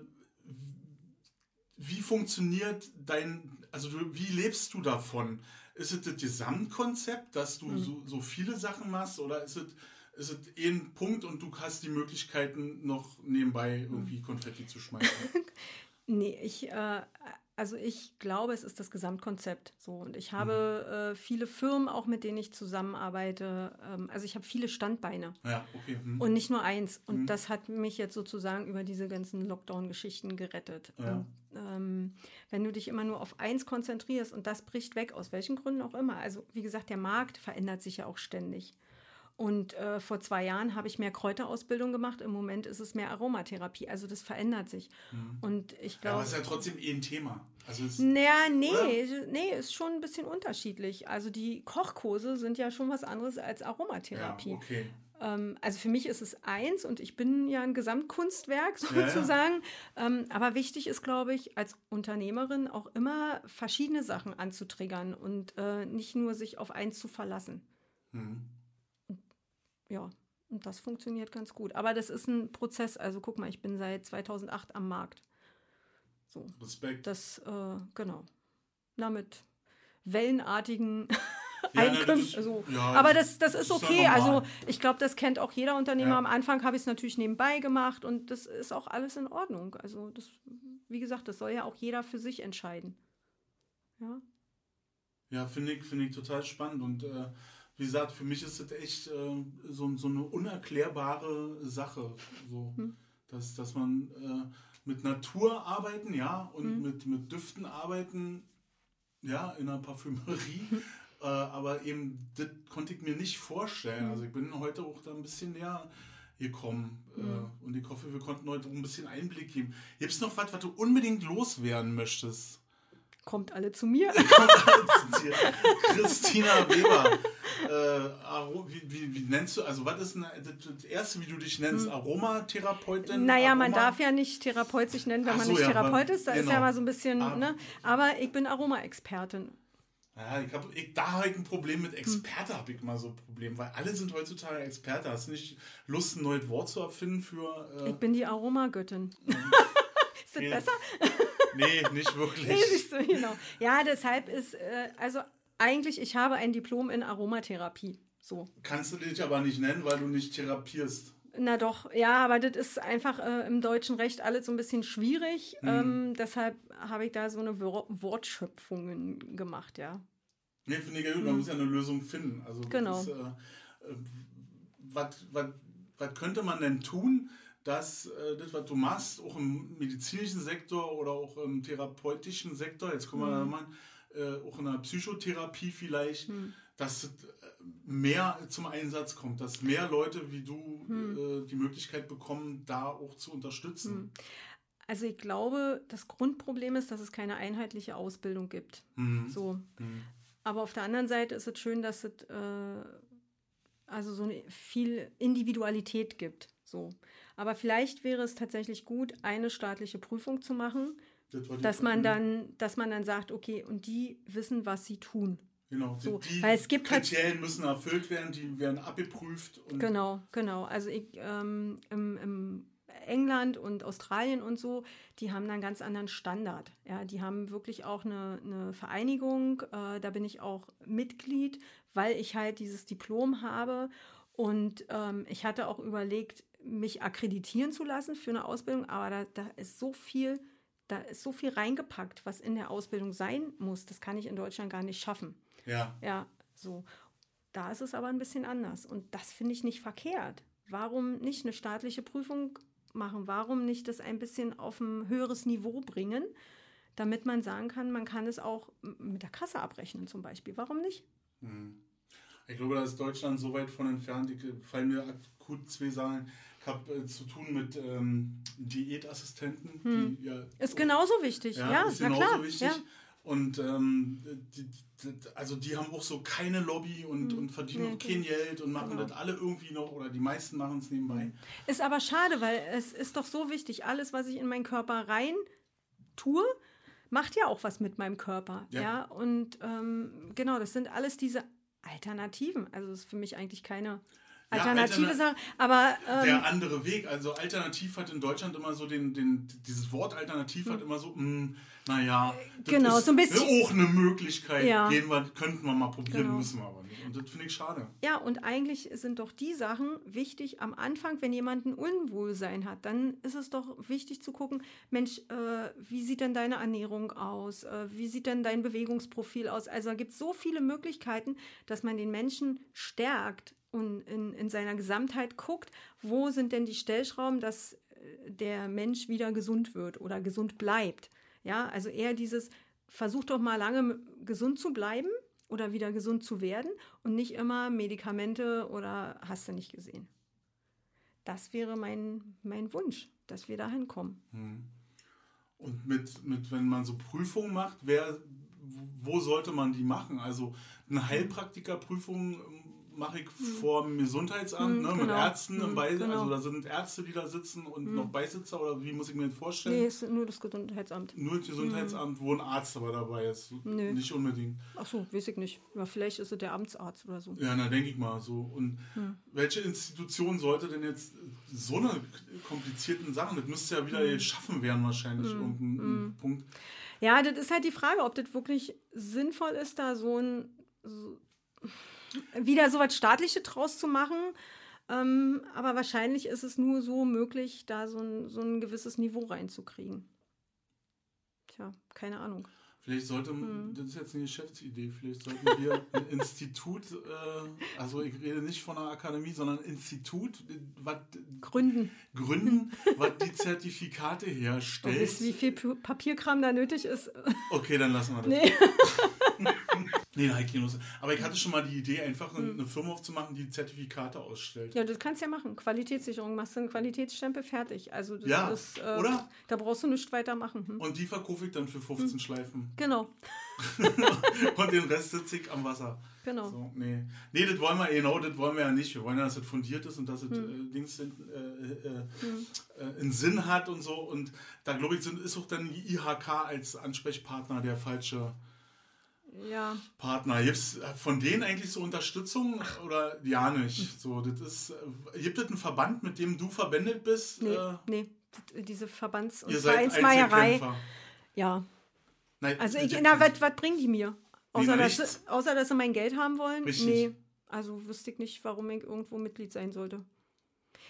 wie funktioniert dein, also du, wie lebst du davon? Ist es das Gesamtkonzept, dass du mhm. so, so viele Sachen machst oder ist es ist es ein Punkt und du hast die Möglichkeiten, noch nebenbei irgendwie Konfetti zu schmeißen? nee, ich, äh, also ich glaube, es ist das Gesamtkonzept so. Und ich habe mhm. äh, viele Firmen auch, mit denen ich zusammenarbeite. Ähm, also ich habe viele Standbeine. Ja, okay. Mhm. Und nicht nur eins. Und mhm. das hat mich jetzt sozusagen über diese ganzen Lockdown-Geschichten gerettet. Ja. Und, ähm, wenn du dich immer nur auf eins konzentrierst und das bricht weg, aus welchen Gründen auch immer. Also wie gesagt, der Markt verändert sich ja auch ständig. Und äh, vor zwei Jahren habe ich mehr Kräuterausbildung gemacht. Im Moment ist es mehr Aromatherapie. Also das verändert sich. Mhm. Und ich glaube. aber es ist ja trotzdem eh ein Thema. Also es, naja, nee, oder? nee, ist schon ein bisschen unterschiedlich. Also die Kochkurse sind ja schon was anderes als Aromatherapie. Ja, okay. Ähm, also für mich ist es eins und ich bin ja ein Gesamtkunstwerk sozusagen. Ja, ja. Ähm, aber wichtig ist, glaube ich, als Unternehmerin auch immer verschiedene Sachen anzutriggern und äh, nicht nur sich auf eins zu verlassen. Mhm ja, und das funktioniert ganz gut. Aber das ist ein Prozess. Also guck mal, ich bin seit 2008 am Markt. So. Respekt. Das, äh, genau. Na, mit wellenartigen ja, Einkünften. Also, ja, aber das, das ist okay. Ist also ich glaube, das kennt auch jeder Unternehmer. Ja. Am Anfang habe ich es natürlich nebenbei gemacht und das ist auch alles in Ordnung. Also das, wie gesagt, das soll ja auch jeder für sich entscheiden. Ja. Ja, finde ich, find ich total spannend und äh, wie gesagt, für mich ist es echt äh, so, so eine unerklärbare Sache. So, hm. dass, dass man äh, mit Natur arbeiten, ja, und hm. mit, mit Düften arbeiten, ja, in einer Parfümerie. Hm. Äh, aber eben, das konnte ich mir nicht vorstellen. Hm. Also ich bin heute auch da ein bisschen näher gekommen. Äh, und ich hoffe, wir konnten heute auch ein bisschen Einblick geben. Gibt es noch was, was du unbedingt loswerden möchtest? Kommt alle zu mir. Kommt alle zu dir. Christina Weber. Äh, wie, wie, wie, nennst du, also was ist eine, das erste, wie du dich nennst, hm. Aromatherapeutin? Naja, Aroma? man darf ja nicht Therapeut sich nennen, wenn Ach man nicht ja, Therapeut ist. Da genau. ist ja genau. mal so ein bisschen, ah. ne? Aber ich bin Aroma-Expertin. Ja, ich hab, ich, da habe ich ein Problem mit Experte, hm. habe ich mal so ein Problem, weil alle sind heutzutage Experte. Hast du nicht Lust, ein neues Wort zu erfinden für. Äh, ich bin die Aromagöttin. ist das besser? Nee, nicht wirklich. Nee, siehst du, genau. Ja, deshalb ist, äh, also eigentlich, ich habe ein Diplom in Aromatherapie. So. Kannst du dich aber nicht nennen, weil du nicht therapierst. Na doch, ja, aber das ist einfach äh, im deutschen Recht alles so ein bisschen schwierig. Mhm. Ähm, deshalb habe ich da so eine Wortschöpfungen gemacht, ja. Nee, finde ich ja gut, man mhm. muss ja eine Lösung finden. Also, genau. Ist, äh, äh was könnte man denn tun, dass äh, das, was du machst, auch im medizinischen Sektor oder auch im therapeutischen Sektor, jetzt kommen wir mhm. mal äh, auch in der Psychotherapie vielleicht, hm. dass äh, mehr zum Einsatz kommt, dass mehr Leute wie du hm. äh, die Möglichkeit bekommen, da auch zu unterstützen. Hm. Also ich glaube, das Grundproblem ist, dass es keine einheitliche Ausbildung gibt. Mhm. So. Mhm. Aber auf der anderen Seite ist es schön, dass es äh, also so eine viel Individualität gibt. So. Aber vielleicht wäre es tatsächlich gut, eine staatliche Prüfung zu machen, das dass man dann, dass man dann sagt, okay, und die wissen, was sie tun. Genau, so, die weil es gibt halt Kriterien halt, müssen erfüllt werden, die werden abgeprüft. genau, genau. Also ich, ähm, im, im England und Australien und so, die haben einen ganz anderen Standard. Ja, die haben wirklich auch eine, eine Vereinigung. Äh, da bin ich auch Mitglied, weil ich halt dieses Diplom habe. Und ähm, ich hatte auch überlegt, mich akkreditieren zu lassen für eine Ausbildung, aber da, da ist so viel da ist so viel reingepackt, was in der Ausbildung sein muss. Das kann ich in Deutschland gar nicht schaffen. Ja. Ja, so. Da ist es aber ein bisschen anders. Und das finde ich nicht verkehrt. Warum nicht eine staatliche Prüfung machen? Warum nicht das ein bisschen auf ein höheres Niveau bringen, damit man sagen kann, man kann es auch mit der Kasse abrechnen zum Beispiel. Warum nicht? Ich glaube, da ist Deutschland so weit von entfernt. Ich fallen mir akut zwei Sachen. Ich habe äh, zu tun mit ähm, Diätassistenten. Die, ja, Ist genauso wichtig. Ja, Ja, ist na genauso klar. wichtig. Ja. Und ähm, die, die, also die haben auch so keine Lobby und, und verdienen Hm. Nee, auch kein Geld und machen genau. das alle irgendwie noch oder die meisten machen es nebenbei. Ist aber schade, weil es ist doch so wichtig, alles, was ich in meinen Körper rein tue, macht ja auch was mit meinem Körper. Ja. Ja, und ähm, genau, das sind alles diese Alternativen. Also das ist für mich eigentlich keine alternative Altern- Sache. Aber ähm, Der andere Weg, also alternativ hat in Deutschland immer so den, den dieses Wort alternativ hat immer so, mh, naja, das Hm. Genau, ist so ein bisschen- auch eine Möglichkeit, Ja. gehen wir, könnten wir mal probieren, Genau. müssen wir aber nicht. Und das finde ich schade. Ja, und eigentlich sind doch die Sachen wichtig am Anfang, wenn jemand ein Unwohlsein hat, dann ist es doch wichtig zu gucken, Mensch, äh, wie sieht denn deine Ernährung aus? Äh, wie sieht denn dein Bewegungsprofil aus? Also da gibt es so viele Möglichkeiten, dass man den Menschen stärkt und in, in seiner Gesamtheit guckt, wo sind denn die Stellschrauben, dass äh, der Mensch wieder gesund wird oder gesund bleibt. Ja, also eher dieses, versuch doch mal lange gesund zu bleiben oder wieder gesund zu werden und nicht immer Medikamente oder hast du nicht gesehen. Das wäre mein, mein Wunsch, dass wir da hinkommen. Und mit, mit, wenn man so Prüfungen macht, wer, wo sollte man die machen? Also eine Heilpraktikerprüfung ähm, mache ich vor dem Gesundheitsamt, Hm, ne, mit genau. Ärzten, im Hm, Beis genau. also da sind Ärzte, die da sitzen und noch Beisitzer oder wie muss ich mir das vorstellen? Nee, es ist nur das Gesundheitsamt. Nur das Gesundheitsamt, wo ein Arzt aber dabei ist. Nö. Nicht unbedingt. Ach so, weiß ich nicht. Ja, vielleicht ist es der Amtsarzt oder so. Ja, na denke ich mal so. Und welche Institution sollte denn jetzt so eine komplizierten Sachen, das müsste ja wieder geschaffen werden wahrscheinlich, irgendein ein Punkt. Ja, das ist halt die Frage, ob das wirklich sinnvoll ist, da so ein so, wieder so was Staatliches draus zu machen. Ähm, aber wahrscheinlich ist es nur so möglich, da so ein, so ein gewisses Niveau reinzukriegen. Tja, keine Ahnung. Vielleicht sollte, Hm. das ist jetzt eine Geschäftsidee, vielleicht sollten wir ein Institut, äh, also ich rede nicht von einer Akademie, sondern ein Institut, was Gründen. gründen, was die Zertifikate herstellt. wisst, wie viel Papierkram da nötig ist? Okay, dann lassen wir das. Nee. Nee, Lust. Aber ich hatte schon mal die Idee, einfach eine Firma aufzumachen, die Zertifikate ausstellt. Ja, das kannst du ja machen. Qualitätssicherung, machst du einen Qualitätsstempel fertig. Also das Ja, ist, äh, oder? Da brauchst du nichts weiter machen. Hm? Und die verkaufe ich dann für 15 Schleifen. Genau, Und den Rest sitze ich am Wasser. genau. So, nee. nee, das wollen wir, genau, das wollen wir ja nicht. Wir wollen ja, dass es fundiert ist und dass es Hm. äh, Dings in, äh, äh, äh, einen Sinn hat und so. Und da glaube ich, ist auch dann die IHK als Ansprechpartner der falsche Ja, Partner. Gibt es von denen eigentlich so Unterstützung oder ja nicht? So, das ist, äh, gibt es einen Verband, mit dem du verbändet bist? nee, Äh, nee. Das- Diese Verbands- und Vereinsmeierei. Ja, Nein, also ich, na, was, bringen die mir? Außer na, dass, außer, dass sie mein Geld haben wollen? Richtig. Nee, also wüsste ich nicht, warum ich irgendwo Mitglied sein sollte.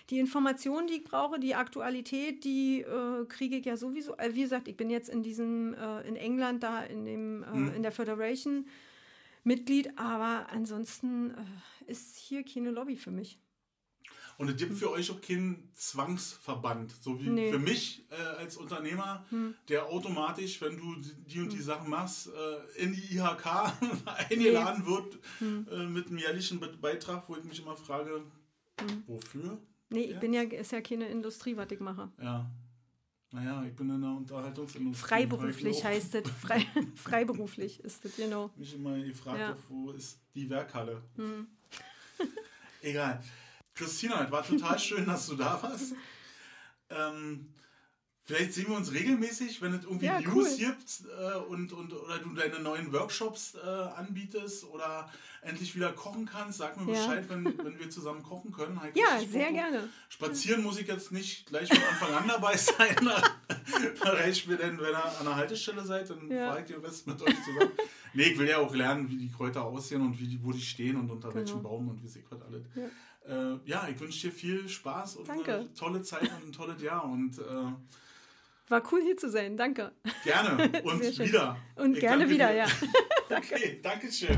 Die Informationen, die ich brauche, die Aktualität, die äh, kriege ich ja sowieso. Äh, wie gesagt, ich bin jetzt in diesem, äh, in England da, in, dem, äh, Hm. in der Federation Mitglied, aber ansonsten äh, ist hier keine Lobby für mich. Und es gibt für euch auch keinen Zwangsverband, so wie Nee. für mich äh, als Unternehmer, der automatisch, wenn du die und die Sachen machst, äh, in die IHK eingeladen wird äh, mit einem jährlichen Be Beitrag, wo ich mich immer frage, wofür? Nee, ich Ja. bin ja, ist ja keine Industrie, was ich mache. Ja. Naja, ich bin in der Unterhaltungsindustrie. Freiberuflich heißt es. Frei, freiberuflich ist es, genau. Mich immer gefragt, Ja. wo ist die Werkhalle? Egal. Christina, es war total schön, dass du da warst. Ähm, vielleicht sehen wir uns regelmäßig, wenn es irgendwie Ja, News cool. gibt äh, und, und oder du deine neuen Workshops äh, anbietest oder endlich wieder kochen kannst. Sag mir Ja. Bescheid, wenn, wenn wir zusammen kochen können. Ich Ja, sehr gerne. Spazieren muss ich jetzt nicht gleich von Anfang an dabei sein. da reicht mir denn, wenn ihr an der Haltestelle seid, dann Ja. fahre ich den Rest mit euch zusammen. nee, ich will ja auch lernen, wie die Kräuter aussehen und wie die, wo die stehen und unter Genau. welchem Baum und wie sie was alles. Ja. Äh, ja, ich wünsche dir viel Spaß und Danke. eine tolle Zeit und ein tolles Jahr. Und äh, War cool hier zu sein, danke. Gerne und wieder. Und ich gerne wieder, ja. danke. Okay, danke schön.